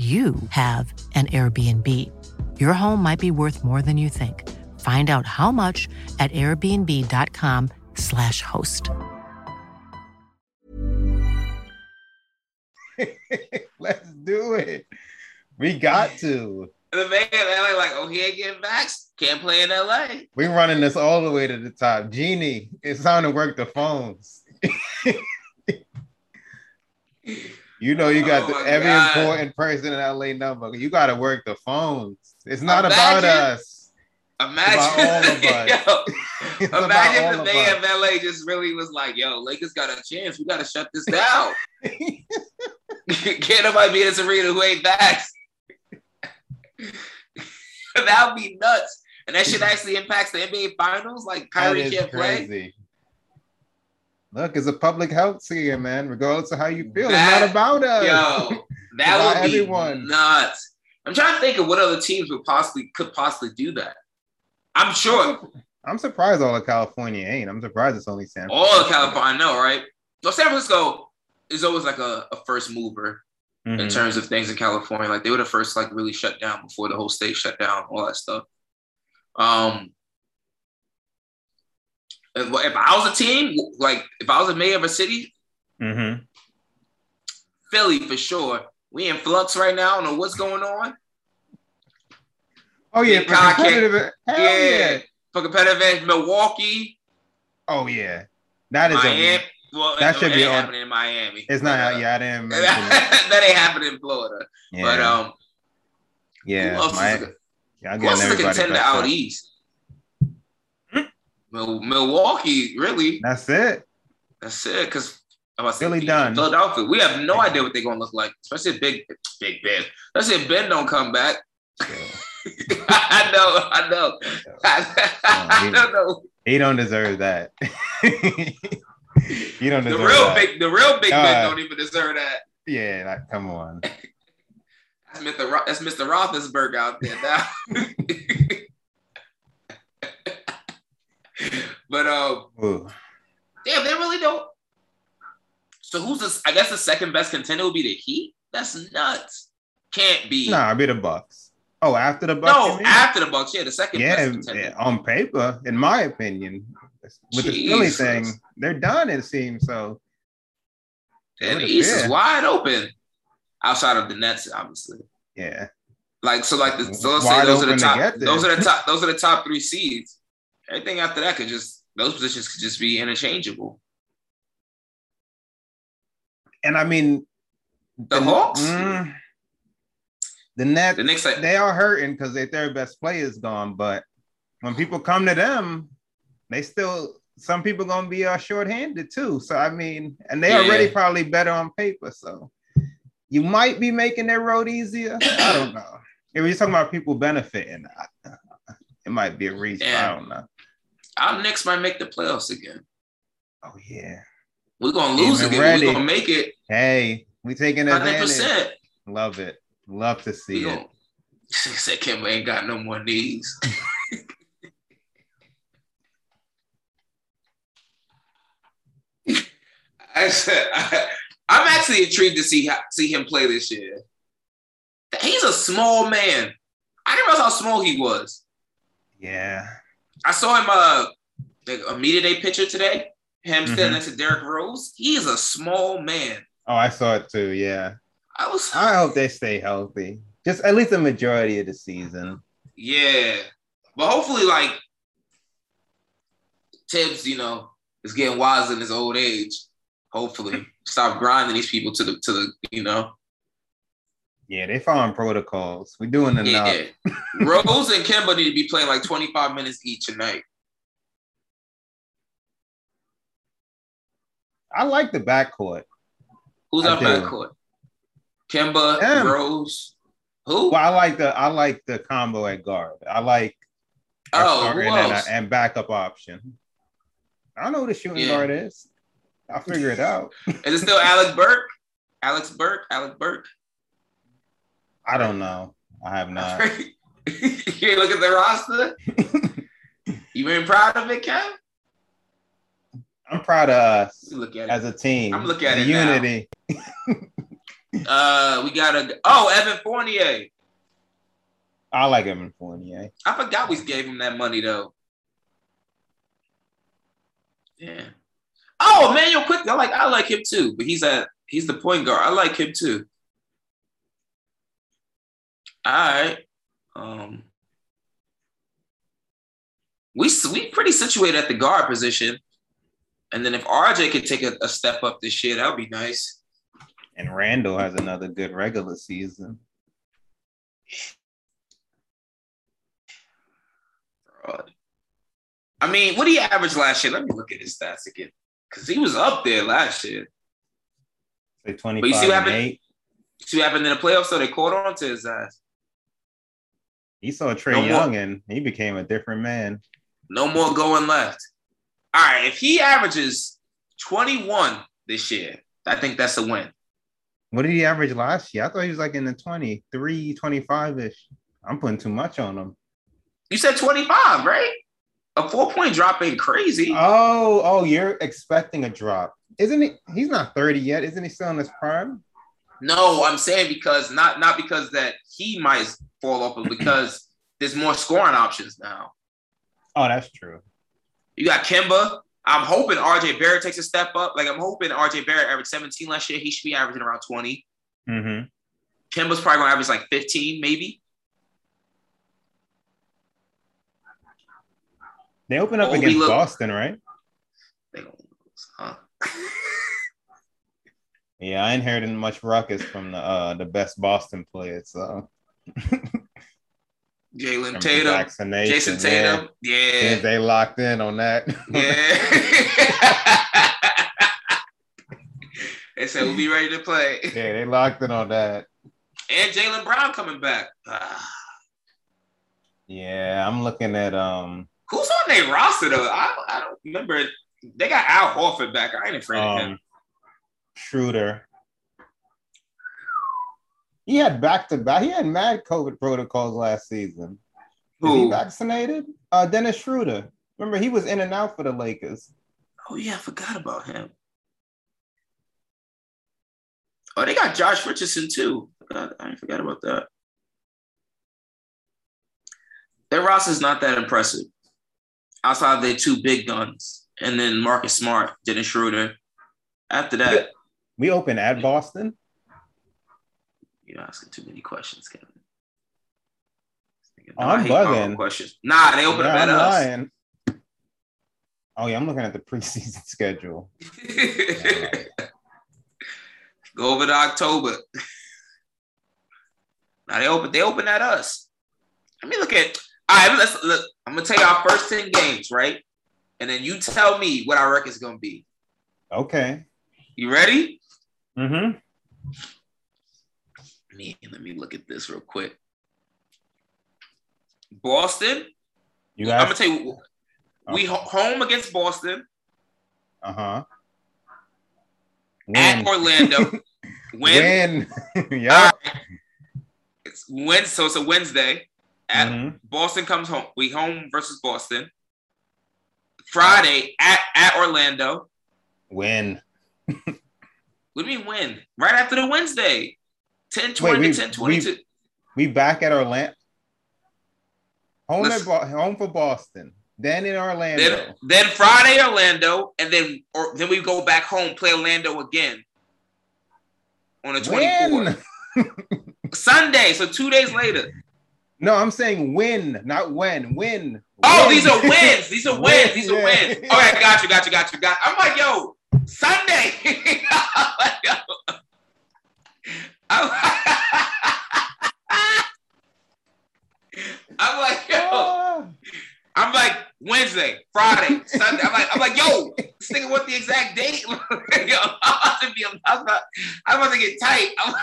you have an Airbnb. Your home might be worth more than you think. Find out how much at airbnb.com/slash host.
Let's do it. We got to.
The man in LA, like, oh, he ain't getting vaxxed. Can't play in LA.
We're running this all the way to the top. Jeanie, it's time to work the phones. you know you got
Oh
the, every
God.
important person in LA number. You got to work the phones. It's not about
Imagine-
us.
Imagine,
all of us.
yo,
It's
imagine the
us.
of LA just really was like, yo, Lakers got a chance. We got to shut this down. Can't nobody be in this arena who ain't vaxxed. that would be nuts. And that shit actually impacts the NBA finals. Like Kyrie can't play.
Look, it's a public health scare, man. Regardless of how you feel,
That-
it's not about us.
Yo, that would be
everyone.
nuts. I'm trying to think of what other teams would possibly could possibly do that. I'm sure
I'm surprised all of California ain't. I'm surprised it's only San.
all of California, I know, right? No, San Francisco is always like a, a first mover in
Mhm.
terms of things in California. Like they were the first like really shut down before the whole state shut down, all that stuff. Um, if, if I was a team, like if I was a mayor of a city,
Mhm.
Philly for sure. We in flux right now. I don't know what's going on.
Oh yeah, for competitive. Hell
yeah.
yeah.
For competitive edge, Milwaukee,
Oh yeah. That is
Miami.
a.
Well,
That should be
happening in Miami.
It's not.
Uh,
yeah, I didn't
that ain't happening in Florida.
Yeah.
But um,
yeah. my- yeah, I'm getting
a contender out east? Mil- Milwaukee, really?
That's it.
That's it. Because I'm about to say
Philly done.
Philadelphia. We have no idea what they're gonna look like, especially if Big Big Ben. Especially if Ben don't come back. I know, I know. I, don't know.
He don't deserve that. he don't deserve The
real
that.
big, the real Big
Uh,
Ben don't even deserve that.
Yeah, like, come on.
That's Mr. Ro- that's Mr. Roethlisberger out there now. But um,
Ooh.
damn, they really don't. So who's this? I guess the second best contender would be the Heat. That's nuts. Can't be.
Nah, I'll be the Bucks. Oh, after the Bucks.
no, after the Bucks, yeah, the second
yeah,
best contender.
yeah, on paper, in my opinion, with the Philly thing, they're done. It seems so.
And the East is wide open, outside of the Nets, obviously.
Yeah,
Like so, like the, so let's
Wide
say those are the
open to
top. Those are the top. Those are the top three seeds. Everything after that could just those positions could just be interchangeable.
and I mean,
The Hawks?
mm, the Nets,
The Knicks,
they are hurting because their third best player is gone. But when people come to them, they still some people gonna be uh, shorthanded too. So I mean, and they
Yeah.
already probably better on paper. So you might be making their road easier. I don't know. If we're talking about people benefiting, it might be a reason. I don't know.
Our Knicks might make the playoffs again.
Oh yeah.
We're gonna lose
Even
again.
ready.
We're gonna make it
Hey, we taking advantage.
percent.
Love it. Love to see
We
it.
said Kim ain't got no more knees. I said I, I'm actually intrigued to see how, see him play this year. He's a small man. I didn't realize how small he was.
Yeah.
I saw him uh like a media day picture today. Him standing
Mhm.
next to Derrick Rose. He is a small man.
Oh, I saw it too. Yeah.
I was
I hope they stay healthy. Just at least the majority of the season.
Yeah. But hopefully, like Thibs, you know, is getting wise in his old age. Hopefully. Stop grinding these people to the to the, you know.
Yeah, they following protocols. We're doing enough.
Yeah. Rose and Kimba need to be playing like 25 minutes each a night.
I like the backcourt.
Who's
I
up
do.
backcourt? Kimba,
Them.
Rose. Who?
Well, I like the I like the combo at guard. I like
Oh, who
and, uh,
else?
a- and backup option. I don't know who the shooting
Yeah.
guard is. I'll figure it out.
Is it still Alec Burks? Alec Burks? Alec Burks?
I don't know. I have not.
you look at the roster? you been proud of it, Kev?
I'm proud of us
look at it.
as a team.
I'm looking at
The
it
unity.
Uh, we got a oh Evan Fournier.
I like Evan Fournier.
I forgot we gave him that money though. Yeah. Oh, Emmanuel Quick. I like I like him too, but he's a he's the point guard. I like him too. All right. Um. We we pretty situated at the guard position, and then if RJ could take a, a step up this year, that would be nice.
And Randle has another good regular season.
I mean, what did he average last year? Let me look at his stats again. Because he was up there last year.
Say 25
But you see what happened?
8.
See what happened in the playoffs? So they caught on to his ass.
He saw Trey
No more.
Young and he became a different man.
No more going left. All right. If he averages 21 this year, I think that's a win.
What did he average last year? I thought he was like in the 23, 25 ish. I'm putting too much on him.
You said 25, right? A four point drop ain't crazy.
Oh, oh, you're expecting a drop. Isn't he? He's not 30 yet. Isn't he still in his prime?
No, I'm saying because not not because that he might fall off, but because there's more scoring options now.
Oh, that's true.
You got Kemba. I'm hoping RJ Barrett takes a step up. Like I'm hoping RJ Barrett averaged 17 last year. He should be averaging around 20.
Mm-hmm.
Kemba's probably gonna average like 15, maybe.
They open up
Obi
against Boston, right?
They gonna lose, huh?
Yeah, I ain't heard much ruckus from the uh the best Boston players. So
Jalen Tatum,
Jayson.
Tatum, yeah,
Yeah, they locked in on that.
yeah. they said we'll be ready to play.
yeah, they locked in on that.
And Jaylen Brown coming back. Ah,
Yeah, I'm looking at um
who's on their roster though? I, I don't remember. They got Al Horford back. I ain't afraid of him.
Schroeder. He had back to back. He had mad COVID protocols last season. Is he vaccinated? Uh, Dennis Schroeder. Remember, he was in and out for the Lakers.
Oh yeah, I forgot about him. Oh, they got Josh Richardson too. Forgot- I forgot about that. Their roster's not that impressive. Outside of their two big guns, and then Marcus Smart, Dennis Schroeder. After that,
We open at Boston.
you're asking too many questions, Kevin.
Oh, I'm
I hate
bugging.
Questions. Nah, they open
Yeah,
up at
I'm
us.
lying. Oh yeah, I'm looking at the preseason schedule.
Go over to October. now they open. They open at us. Let me look at. All right, let's look. I'm gonna tell you our first ten games, right? And then you tell me what our record's gonna be.
Okay.
You ready?
Mm-hmm.
Me, let me look at this real quick. Boston.
You
I'm gonna tell you. We ho- home against Boston
uh-huh.
at Orlando. Win.
Win. yeah.
It's Wednesday, so it's a Wednesday. At
Mhm.
Boston comes home. We home versus Boston. Friday at, at Orlando.
Win.
What do you mean win? Right after the Wednesday. 10
Wait,
20
we-
to 10 22.
We back at Orlando. Home
Let's-
at Bo- home for Boston. Then in Orlando.
Then, then Friday Orlando, and then or then we go back home, play Orlando again on the 24th.
Win.
Sunday, so two days later.
No, I'm saying win, not when. Win.
Oh,
Win.
these are wins. These are wins. These are wins. All right, got you, got you, got you, got. I'm like, yo, Sunday. I'm like, yo. I'm like, yo. I'm like Wednesday, Friday, Sunday. I'm like, I'm like, yo, this nigga want the exact date. yo, I'm about to be, I'm about, I'm about to get tight. I'm,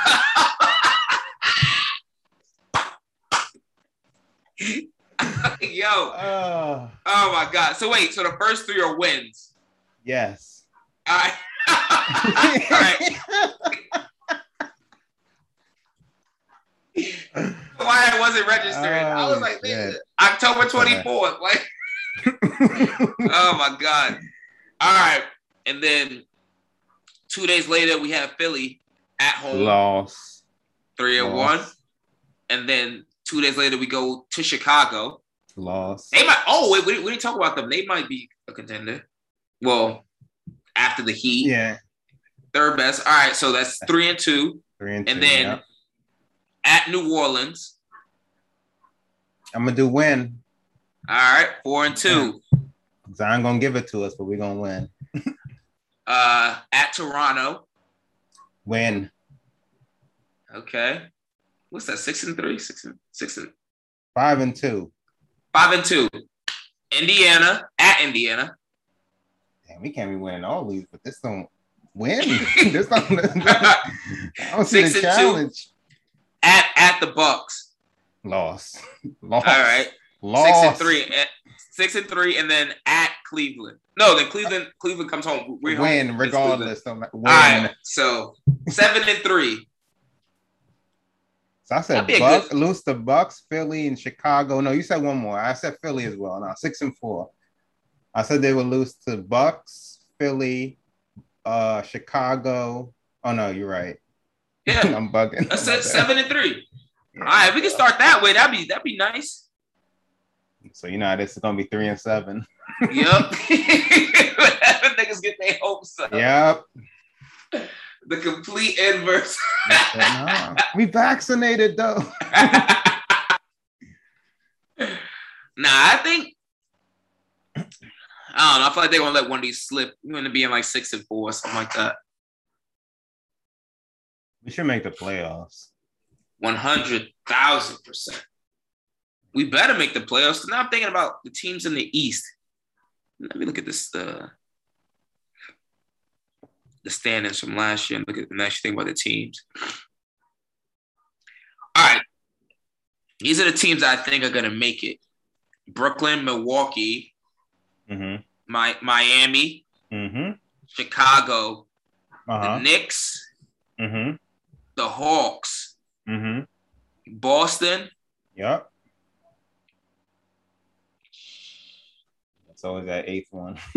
I'm like, yo,
Ah,
oh my god. So wait, so the first three are wins.
yes.
All right. All right. Why I wasn't registering? I was
Oh,
like, October 24th. Like, oh my god. All right. And then two days later, we have Philly at home,
Loss.
three and one. And then two days later, we go to Chicago.
Loss.
They might. Oh wait, we, we didn't talk about them. They might be a contender. Well, after the Heat,
Yeah.
third best. All right, so that's three and two,
Three and,
and
two,
then
yeah.
at New Orleans.
I'm gonna do win.
All right, four and two.
Zion gonna give it to us, but we're gonna win.
Uh, at Toronto.
Win.
Okay, what's that? Six and three, six and six and
Five and two.
five and two. Indiana at Indiana.
Damn, we can't be winning all these, but this don't win. this don't, I don't see
Six
the
and two.
challenge.
At at the Bucks.
Loss. Loss.
All right,
Loss.
six and three. At, six and three, and then at Cleveland. No, then Cleveland. Cleveland comes home. We're
Win
against
regardless. Win.
right, so seven and three.
So I said
That'd be a
Bucks,
good-
lose the Bucks, Philly, and Chicago. No, you said one more. I said Philly as well. No, six and four. I said they would lose to Bucks, Philly, uh Chicago. Oh no, you're right.
Yeah,
I'm bugging.
I said seven and three. All right, we can start that way. That'd be that'd be nice.
So you know this is gonna be three and seven.
Yep. Niggas get their hopes up.
Yep.
The complete inverse.
We vaccinated though.
Nah, I think don't know. I feel like they're gonna let one of these slip. We're gonna be in like six and four, something like that.
we should make the playoffs.
One hundred thousand percent. We better make the playoffs. Now I'm thinking about the teams in the East. Let me look at this. Uh, the standings from last year and look at the next thing about the teams. All right. These are the teams I think are gonna make it. Brooklyn, Milwaukee,
Mm-hmm.
my Miami,
Mm-hmm.
Chicago,
Uh-huh.
the Knicks,
Mm-hmm.
the Hawks,
Mm-hmm.
Boston.
Yep. It's always that eighth one.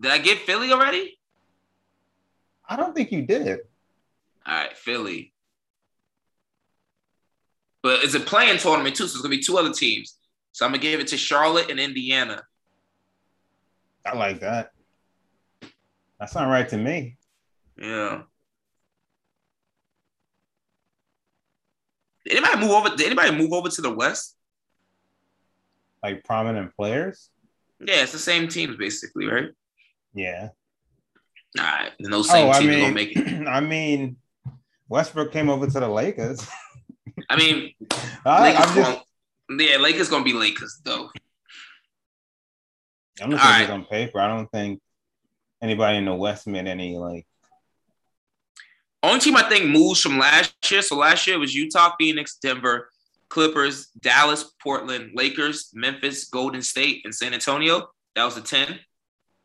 Did I get Philly already?
I don't think you did.
All right, Philly. But it's a playing tournament too, so it's gonna be two other teams. So I'm gonna give it to Charlotte and Indiana.
I like that. That sounds right to me.
Yeah. Did anybody move over? Did anybody move over to the West?
Like prominent players.
Yeah, it's the same teams basically, right?
Yeah.
All right, then those oh, same
oh, I
teams are
mean,
gonna make it.
I mean, Westbrook came over to the Lakers.
I mean,
I, I'm just,
yeah, Lakers gonna be Lakers though.
I'm just
right.
on paper. I don't think anybody in the West made any like.
Only team I think moves from last year. So last year was Utah, Phoenix, Denver, Clippers, Dallas, Portland, Lakers, Memphis, Golden State, and San Antonio. That was the 10.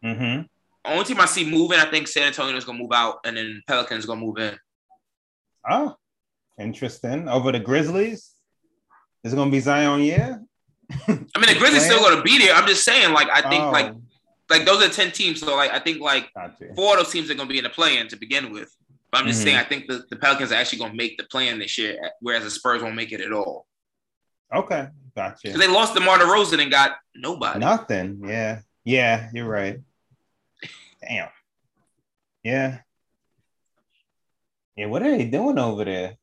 Mm-hmm.
Only team I see moving, I think San Antonio is gonna move out, and then Pelicans gonna move in.
Oh, interesting. Over the Grizzlies, is it gonna be Zion? Yeah.
I mean, the Grizzlies still gonna be there. I'm just saying, like, I think
Oh,
like like those are 10 teams. So like I think like
gotcha.
four of those teams are gonna be in the play-in to begin with. But I'm just
Mhm.
saying, I think the, the Pelicans are actually gonna make the play-in this year, whereas the Spurs won't make it at all.
Okay, gotcha.
Because they lost DeMar DeRozan and got nobody.
Nothing. Yeah. Yeah, you're right. Damn. Yeah. Yeah, what are they doing over there?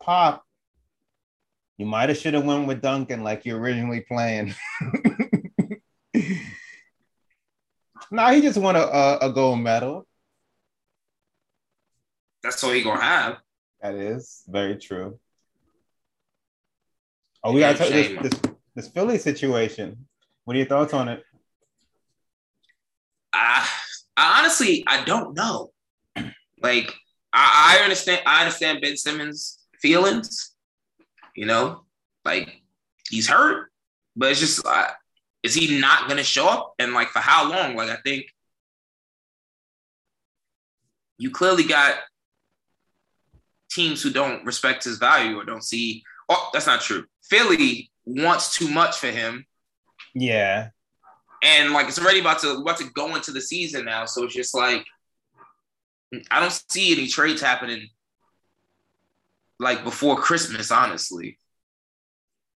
Pop. You might have should have went with Duncan like you originally planned. nah, he just won a, a, a gold medal.
That's all he gonna have.
That is very true. Oh, we gotta talk this, this this Philly situation. What are your thoughts on it?
I, I honestly I don't know. Like I, I understand I understand Ben Simmons' feelings. You know, like he's hurt, but it's just uh, is he not gonna show up? And like for how long? Like I think you clearly got teams who don't respect his value or don't see. Oh, that's not true. Philly wants too much for him
Yeah.
and like it's already about to about to go into the season now. So it's just like I don't see any trades happening like before Christmas, honestly.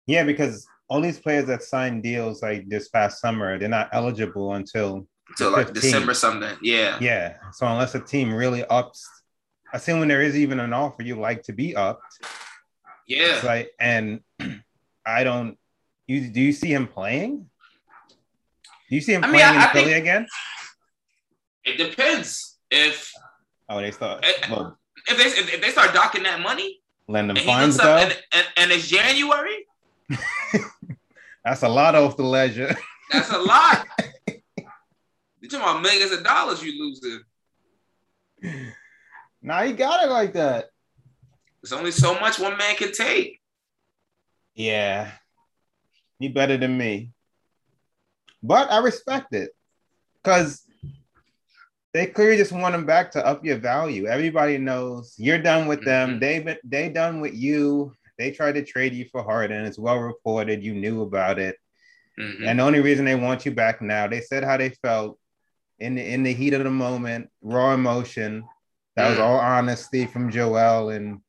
Yeah, because all these players that signed deals like this past summer, they're not eligible until
Until like
15th.
December something. Yeah.
Yeah. So unless a team really ups, I see when there is even an offer, you like to be upped.
Yeah.
It's like, and I don't. You do you see him playing? Do you see him
I mean,
playing
I-
in
I
Philly
think-
again?
It depends. If
Oh, they start. Well,
if they if they start docking that money
Landon
and he
Fines go.
and, and, and it's January,
That's a lot off the ledger.
that's a lot. You're talking about millions of dollars you losing.
nah, he got it like that.
There's only so much one man can take.
Yeah, he better than me. But I respect it because they clearly just want them back to up your value. Everybody knows you're done with them.
Mhm.
They been they done with you. They tried to trade you for Harden. It's well reported. You knew about it.
Mhm.
And the only reason they want you back now, they said how they felt in the in the heat of the moment, raw emotion. That was
Mm.
all honesty from Joel and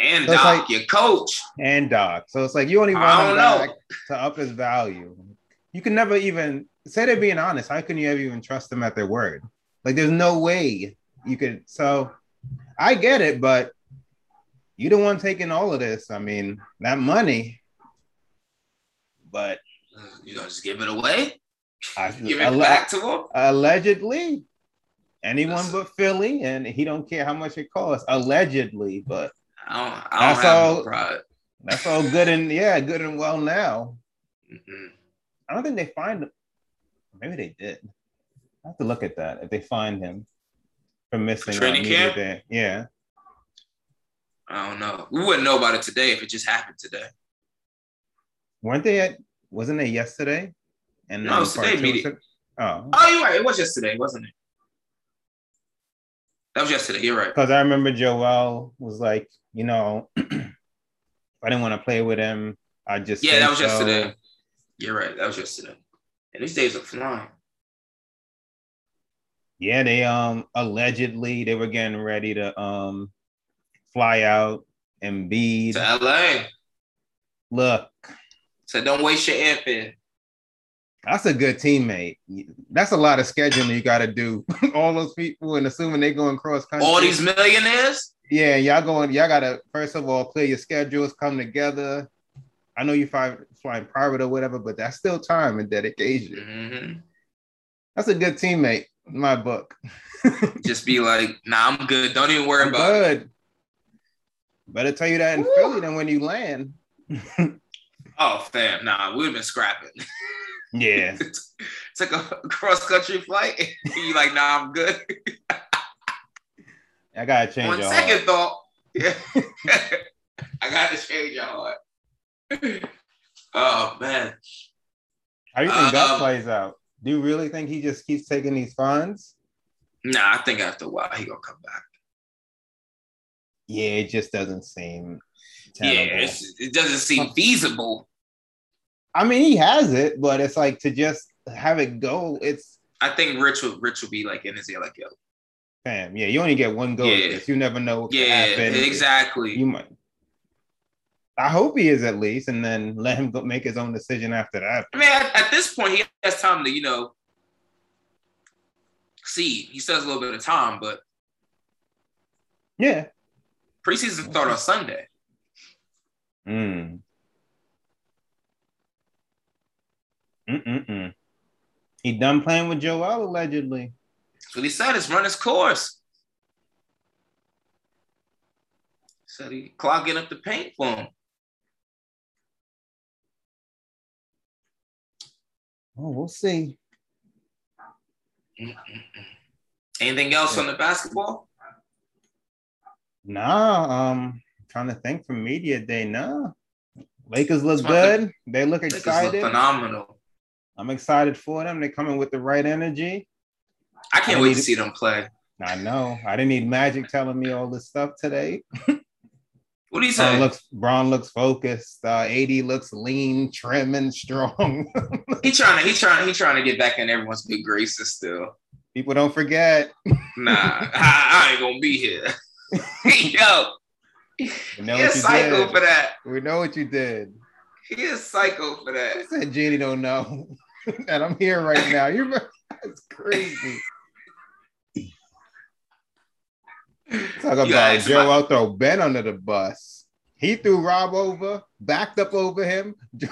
And
So it's
Doc,
like-
your coach.
and Doc. So it's like you only want him
know.
back to up his value. You can never even say they're being honest. How can you ever even trust them at their word? Like there's no way you could. So I get it, but you the one taking all of this. I mean, that money. But
You gonna just give it away?
I,
Give it
alle-
back to him?
allegedly, anyone
Listen.
but Philly, and he don't care how much it costs. Allegedly, but
I don't, I don't
That's all-
no
that's all good and yeah, good and well now.
Mm-mm.
I don't think they fined. Maybe they did. I have to look at that if they fined him for missing
Training camp?
day. Yeah.
I don't know. We wouldn't know about it today if it just happened today.
Weren't they at wasn't they yesterday? And
No, today,
was it- Oh,
Oh, you're right. It was yesterday, wasn't it? That was yesterday. You're right.
because I remember Joel was like, you know, I didn't want to play with him. I just
Yeah, that was
so.
yesterday. You're right. That was yesterday. And these days are flying.
Yeah, they um allegedly they were getting ready to um fly out and be
To LA.
look.
So don't waste your airfare.
That's a good teammate. That's a lot of scheduling you got to do. All those people, and assuming they're going cross country.
All these millionaires.
yeah, y'all going. Y'all got to first of all clear your schedules, come together. I know you fly flying private or whatever, but that's still time and dedication.
hmm
That's a good teammate my book.
Just be like, nah, I'm good. Don't even worry
I'm
about it.
Better tell you that in. Philly than when you land.
Oh, fam, nah, we've been scrapping.
Yeah.
Took a cross country flight. you like, nah, I'm good.
I gotta change
On
your
second
heart.
thought, yeah, I got to change your heart. Oh man,
How do you think that
Um,
plays out? Do you really think he just keeps taking these funds?
nah, I think after a while he gonna come back.
Yeah, it just doesn't seem.
Yeah, it's, it doesn't seem feasible.
I mean, he has it, but it's like to just have it go. It's
I think Rich will Rich will be like in his ear, like, yo,
fam. Yeah, you only get one go.
Yeah.
You never know what
yeah,
happen.
exactly.
You might. I hope he is at least, and then let him go make his own decision after that.
I mean, at, at this point, he has time to, you know, see. He still has a little bit of time, but
Yeah.
preseason start on Sunday.
Mm. Mm-mm-mm. He done playing with Joel allegedly.
That's what he said. It's run his course. Said he clogging up the paint for him.
Oh, we'll see.
Anything else on the basketball?
Nah, um, trying to think for media day. Nah, Lakers look
It's about
good. They look
Lakers look
excited.
phenomenal.
I'm excited for them. They're coming with the right energy.
I can't
I
wait
need
to see them play.
I know. I didn't need Magic telling me all this stuff today.
What do you
Bron
say?
looks Bron looks focused. Uh, AD looks lean, trim, and strong.
He trying to he trying he trying to get back in everyone's good graces still.
People don't forget.
Nah, I, I ain't gonna be here. Yo,
We know
he a
you
psycho
did.
for that.
We know what you did.
He is psycho for
I
that.
said Jeanie don't know. and I'm here right now. You're that's crazy. Talk about Joe
my-
out throw Ben under the bus. He threw Rob over, backed up over him.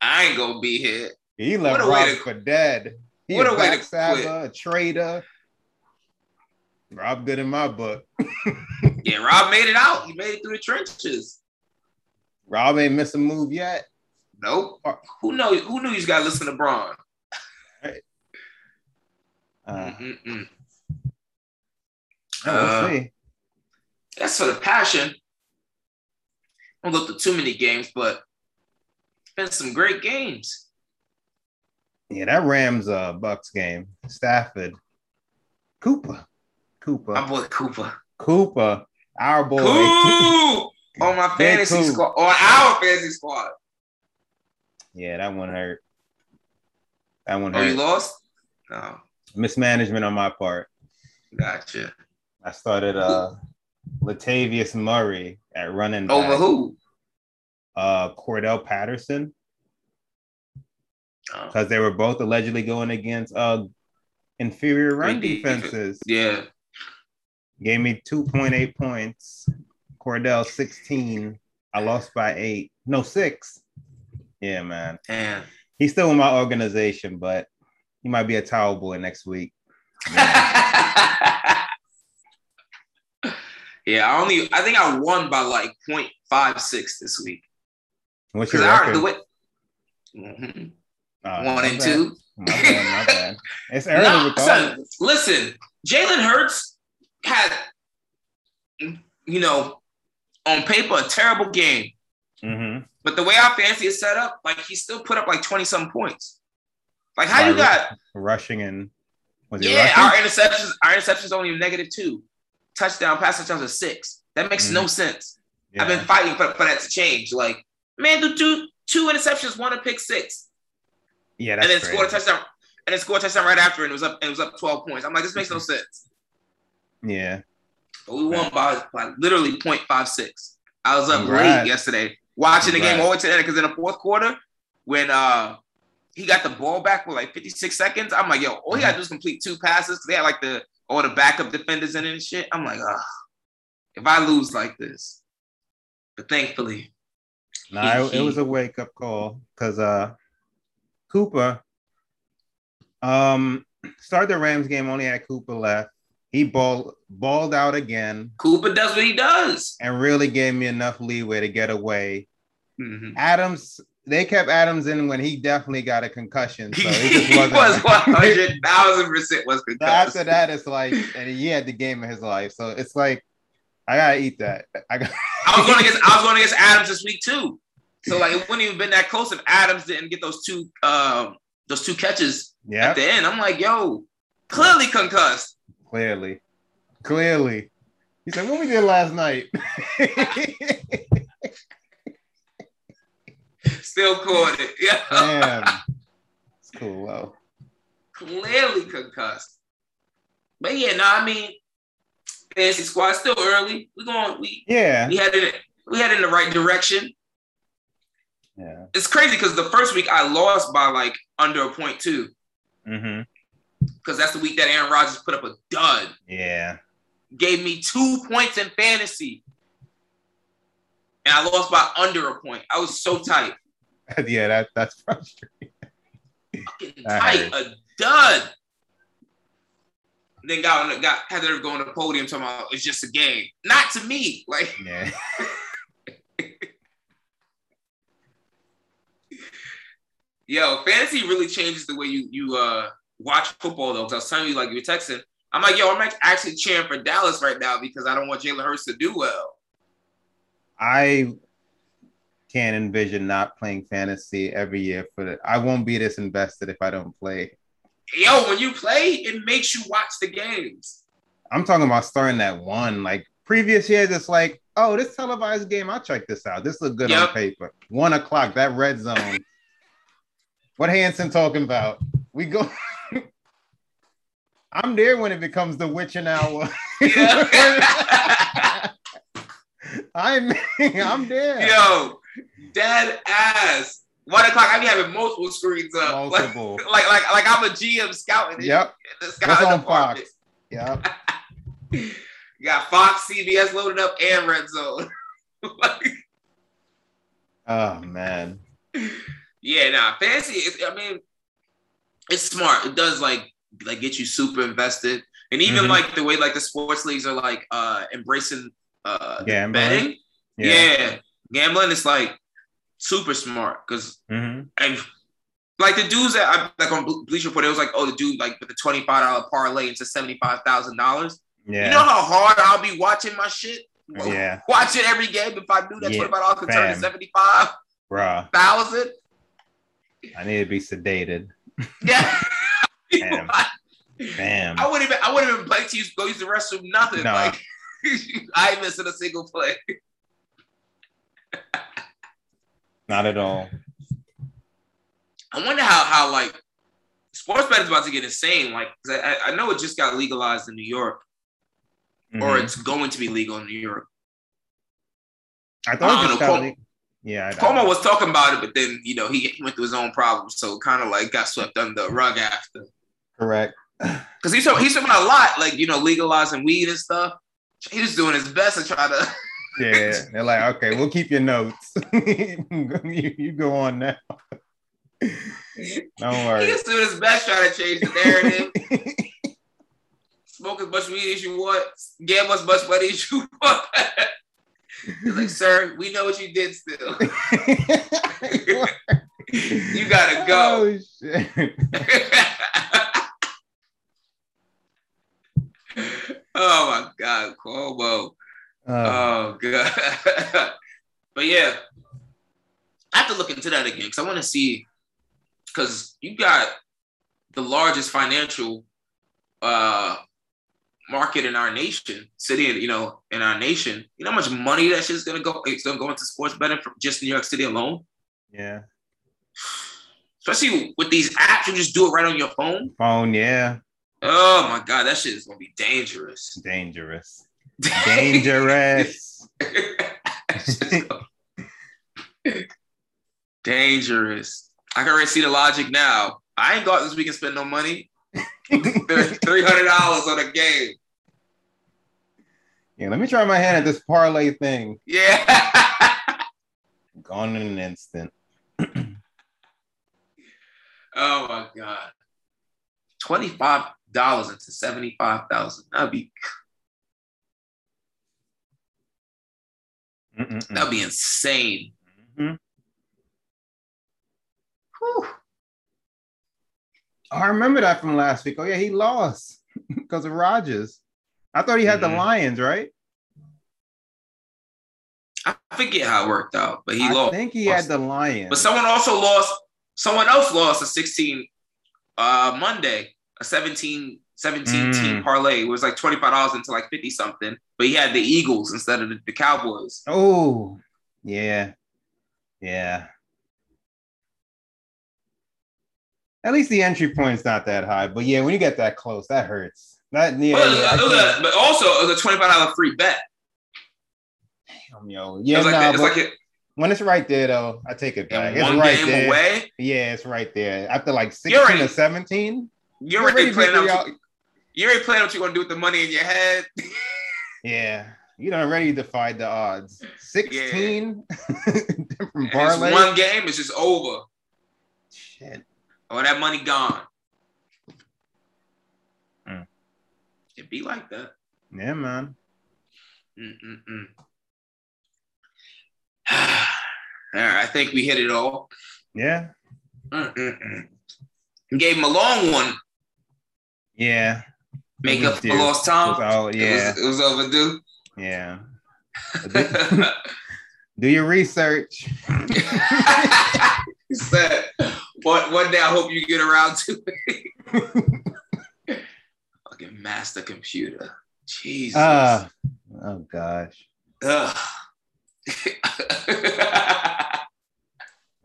I ain't gonna be here.
he left
What a way
Rob
to-
for dead. He
what
a
a way to
backstabber, a traitor. Rob good in my book.
Yeah, Rob made it out. He made it through the trenches.
Rob ain't missed a move yet.
Nope. Who know? Who knew you got to listen to Bron?
Uh,
Mm-mm-mm.
We'll
Uh. That's for the passion. I don't go through too many games, but it's been some great games.
Yeah, that Rams uh Bucs game. Stafford. Cooper. Cooper.
My boy Cooper.
Cooper. Our boy.
Cool on my fantasy
Coop.
squad, on our fantasy squad.
yeah, that one hurt. That one
Oh, you
hurt.
lost? No,
Mismanagement on my part.
gotcha.
I started uh Latavius Murray at running back.
Over who?
Uh Cordell Patterson.
Oh.
Because they were both allegedly going against uh inferior run defenses.
Yeah.
Gave me 2.8 points. Cordell 16. I lost by eight. No, six. Yeah, man.
Damn.
He's still in my organization, but he might be a towel boy next week.
Yeah, I only I think I won by like 0.56 this week.
What's your
Because I
record?
the way Mhm.
Uh,
one and
bad.
two.
My bad, my bad. It's early
Nah, son, listen, Jalen Hurts had, you know, on paper a terrible game,
Mhm.
but the way our fantasy is set up, like he still put up like twenty some points. Like how
By
you got?
rushing and was
Yeah, our interceptions, our interceptions only negative two, touchdown, pass touchdowns are six. That makes no mm. sense. I've been fighting for, for that to change. Like, man, do two two interceptions, one a pick six,
Yeah,
and then
crazy.
scored a touchdown, and then scored a touchdown right after, and it was up, and it was up twelve points. I'm like, this makes no mm-hmm. sense.
Yeah.
But we won by, by literally 0.56. I was up
Congrats.
late yesterday watching the game
Congrats.
all the way to the end because in the fourth quarter, when uh he got the ball back with like 56 seconds, I'm like, yo, all he mm-hmm. gotta do is complete two passes they had like the all the backup defenders in it and shit. I'm like, ah, if I lose like this. But thankfully,
Nah, it, it was a wake up call because uh Cooper um started the Rams game only had Cooper left. He balled balled out again
Cooper does what he does.
and really gave me enough leeway to get away.
Mhm.
Adams, they kept Adams in when he definitely got a concussion. So he just
he
wasn't
was 100 thousand percent was
So
concussed.
after that, it's like, and he had the game of his life. So it's like, I gotta eat that. I got.
I was going against I was going against Adams this week too. So like it wouldn't even been that close if Adams didn't get those two um those two catches
Yeah,
at the end. I'm like, yo, clearly concussed.
clearly, clearly. He said, "What we did last night."
Still caught it. Yeah.
Damn, it's cool. Well,
clearly concussed. But yeah, no, I mean, fantasy squad still early. We're going we
yeah,
we had it we had it in the right direction.
yeah.
It's crazy because the first week I lost by like under a point two.
Mm-hmm.
Because that's the week that Aaron Rodgers put up a dud.
Yeah,
gave me two points in fantasy. And I lost by under a point. I was so tight.
yeah. That that's frustrating.
Fucking tight. A dud. Then got on the, got had to go on the podium talking about it's just a game. Not to me. Like
Yeah,
yo, fantasy really changes the way you you uh watch football though. Cause I was telling you like you were texting. I'm like, yo, I'm actually cheering for Dallas right now because I don't want Jalen Hurts to do well.
I can't envision not playing fantasy every year for the. I won't be this invested if I don't play.
Yo, when you play, it makes you watch the games.
I'm talking about starting that one. Like previous years, it's like, oh, this televised game, I'll check this out. This look good
Yep.
on paper. One o'clock, that red zone. what Hanson talking about? We go. I'm there when it becomes the witching hour. I'm I'm there.
Yo, dead ass. One o'clock. I be having multiple screens up. Like-
Multiple.
Like, like, like, I'm a GM scouting.
Yep.
The scouting
on
department.
Fox? Yep.
You got Fox, CBS loaded up, and Red Zone. Like,
Oh man.
yeah, nah. Fancy. I mean, it's smart. It does like like get you super invested, and even
Mhm.
like the way like the sports leagues are like uh embracing uh
Gambling?
betting. Yeah. Gambling is like super smart because
Mhm.
and like the dudes that I like on Ble- Bleacher Report, it was like, oh, the dude like with the twenty five dollar parlay into seventy five thousand dollars.
Yeah.
You know how hard I'll be watching my shit.
Yeah.
Watching every game if I knew that
Yeah,
twenty five dollars could turn to seventy five
Bruh.
thousand.
I need to be sedated.
Yeah.
Damn. Damn.
I wouldn't even I wouldn't even play to use go use the restroom. Nothing.
Nah.
Like I ain't missing a single play.
Not at all.
I wonder how how like sports betting is about to get insane. Like I, I know it just got legalized in New York, mm-hmm. or it's going to be legal in New York.
I thought it was le- yeah.
I, Cuomo was talking about it, but then you know he went through his own problems, so kind of like got swept under the rug after.
Correct.
Because he's talking, he's talking about a lot, like you know, legalizing weed and stuff. He's doing his best to try to.
yeah, they're like, okay, we'll keep your notes. you, you go on now. Don't worry.
He's doing his best trying to change the narrative. Smoke as much weed as you want. Gamble as much money as you want. He's like, sir, we know what you did still. you gotta go. Oh, oh my God, Cuomo. Uh, oh God. but yeah, I have to look into that again because I want to see because you got the largest financial uh market in our nation, city, you know, in our nation. You know how much money that shit's gonna go? It's gonna go into sports betting from just New York City alone.
Yeah.
Especially with these apps, you just do it right on your phone.
Phone, yeah.
Oh my god, that shit is gonna be dangerous.
Dangerous. Dangerous.
dangerous. I can already see the logic now. I ain't got this week and spend no money. Three hundred dollars on a game.
Yeah, let me try my hand at this parlay thing.
Yeah.
Gone in an instant.
oh my god. Twenty-five dollars into seventy-five thousand. That'd be Mm-mm-mm. that'd be insane. Mm-hmm.
Oh, I remember that from last week. Oh yeah, he lost because of Rogers. I thought he had mm-hmm. the Lions, right?
I forget how it worked out, but he
I
lost.
I think he had the Lions.
But someone also lost. Someone else lost a 16 uh, Monday, a 17 17 mm. team parlay. It was like $25 into like 50 something, but he had the Eagles instead of the, Cowboys.
Oh, yeah. Yeah. At least the entry point's not that high, but yeah, when you get that close, that hurts. That yeah,
well, yeah a, but also it was a twenty five dollar free bet.
Damn, yo, yeah, it's like, nah, it's like it, when it's right there though, I take it back. It's right there. Away? Yeah, it's right there. After like sixteen already, or seventeen,
you're, you're already, planning out. You, already planning what you're gonna do with the money in your head.
yeah, you don't already defied the odds. Sixteen
yeah. different parlays. One game is just over.
Shit.
Oh, that money gone. Mm. It be like that.
Yeah, man.
Mm-mm-mm. all right, I think we hit it all.
Yeah.
Mm-mm-mm. Gave him a long one.
Yeah.
Make up for lost time.
It was all, yeah.
It was, it was overdue.
Yeah. do your research.
said, one, one day I hope you get around to it. Fucking master computer. Jesus. Uh,
oh gosh.
Ugh.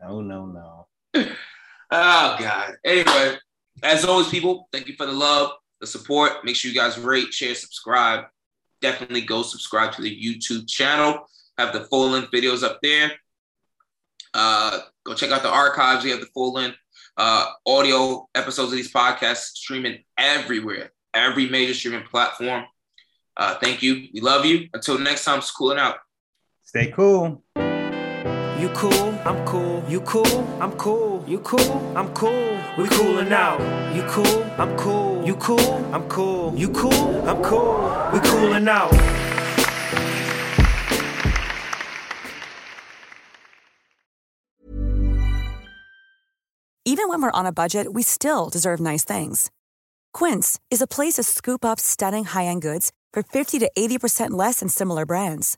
no, no, no.
Oh God. Anyway, as always, people, thank you for the love, the support. Make sure you guys rate, share, subscribe. Definitely go subscribe to the YouTube channel. Have the full length videos up there. Uh, go check out the archives. We have the full length uh, audio episodes of these podcasts streaming everywhere, every major streaming platform. Uh, thank you. We love you. Until next time, schooling out.
Stay cool.
You cool, I'm cool. You cool, I'm cool. You cool, I'm cool. We coolin' out. You cool, I'm cool. You cool, I'm cool. You cool, I'm cool. We coolin' out.
Even when we're on a budget, we still deserve nice things. Quince is a place to scoop up stunning high-end goods for 50 to 80% less than similar brands.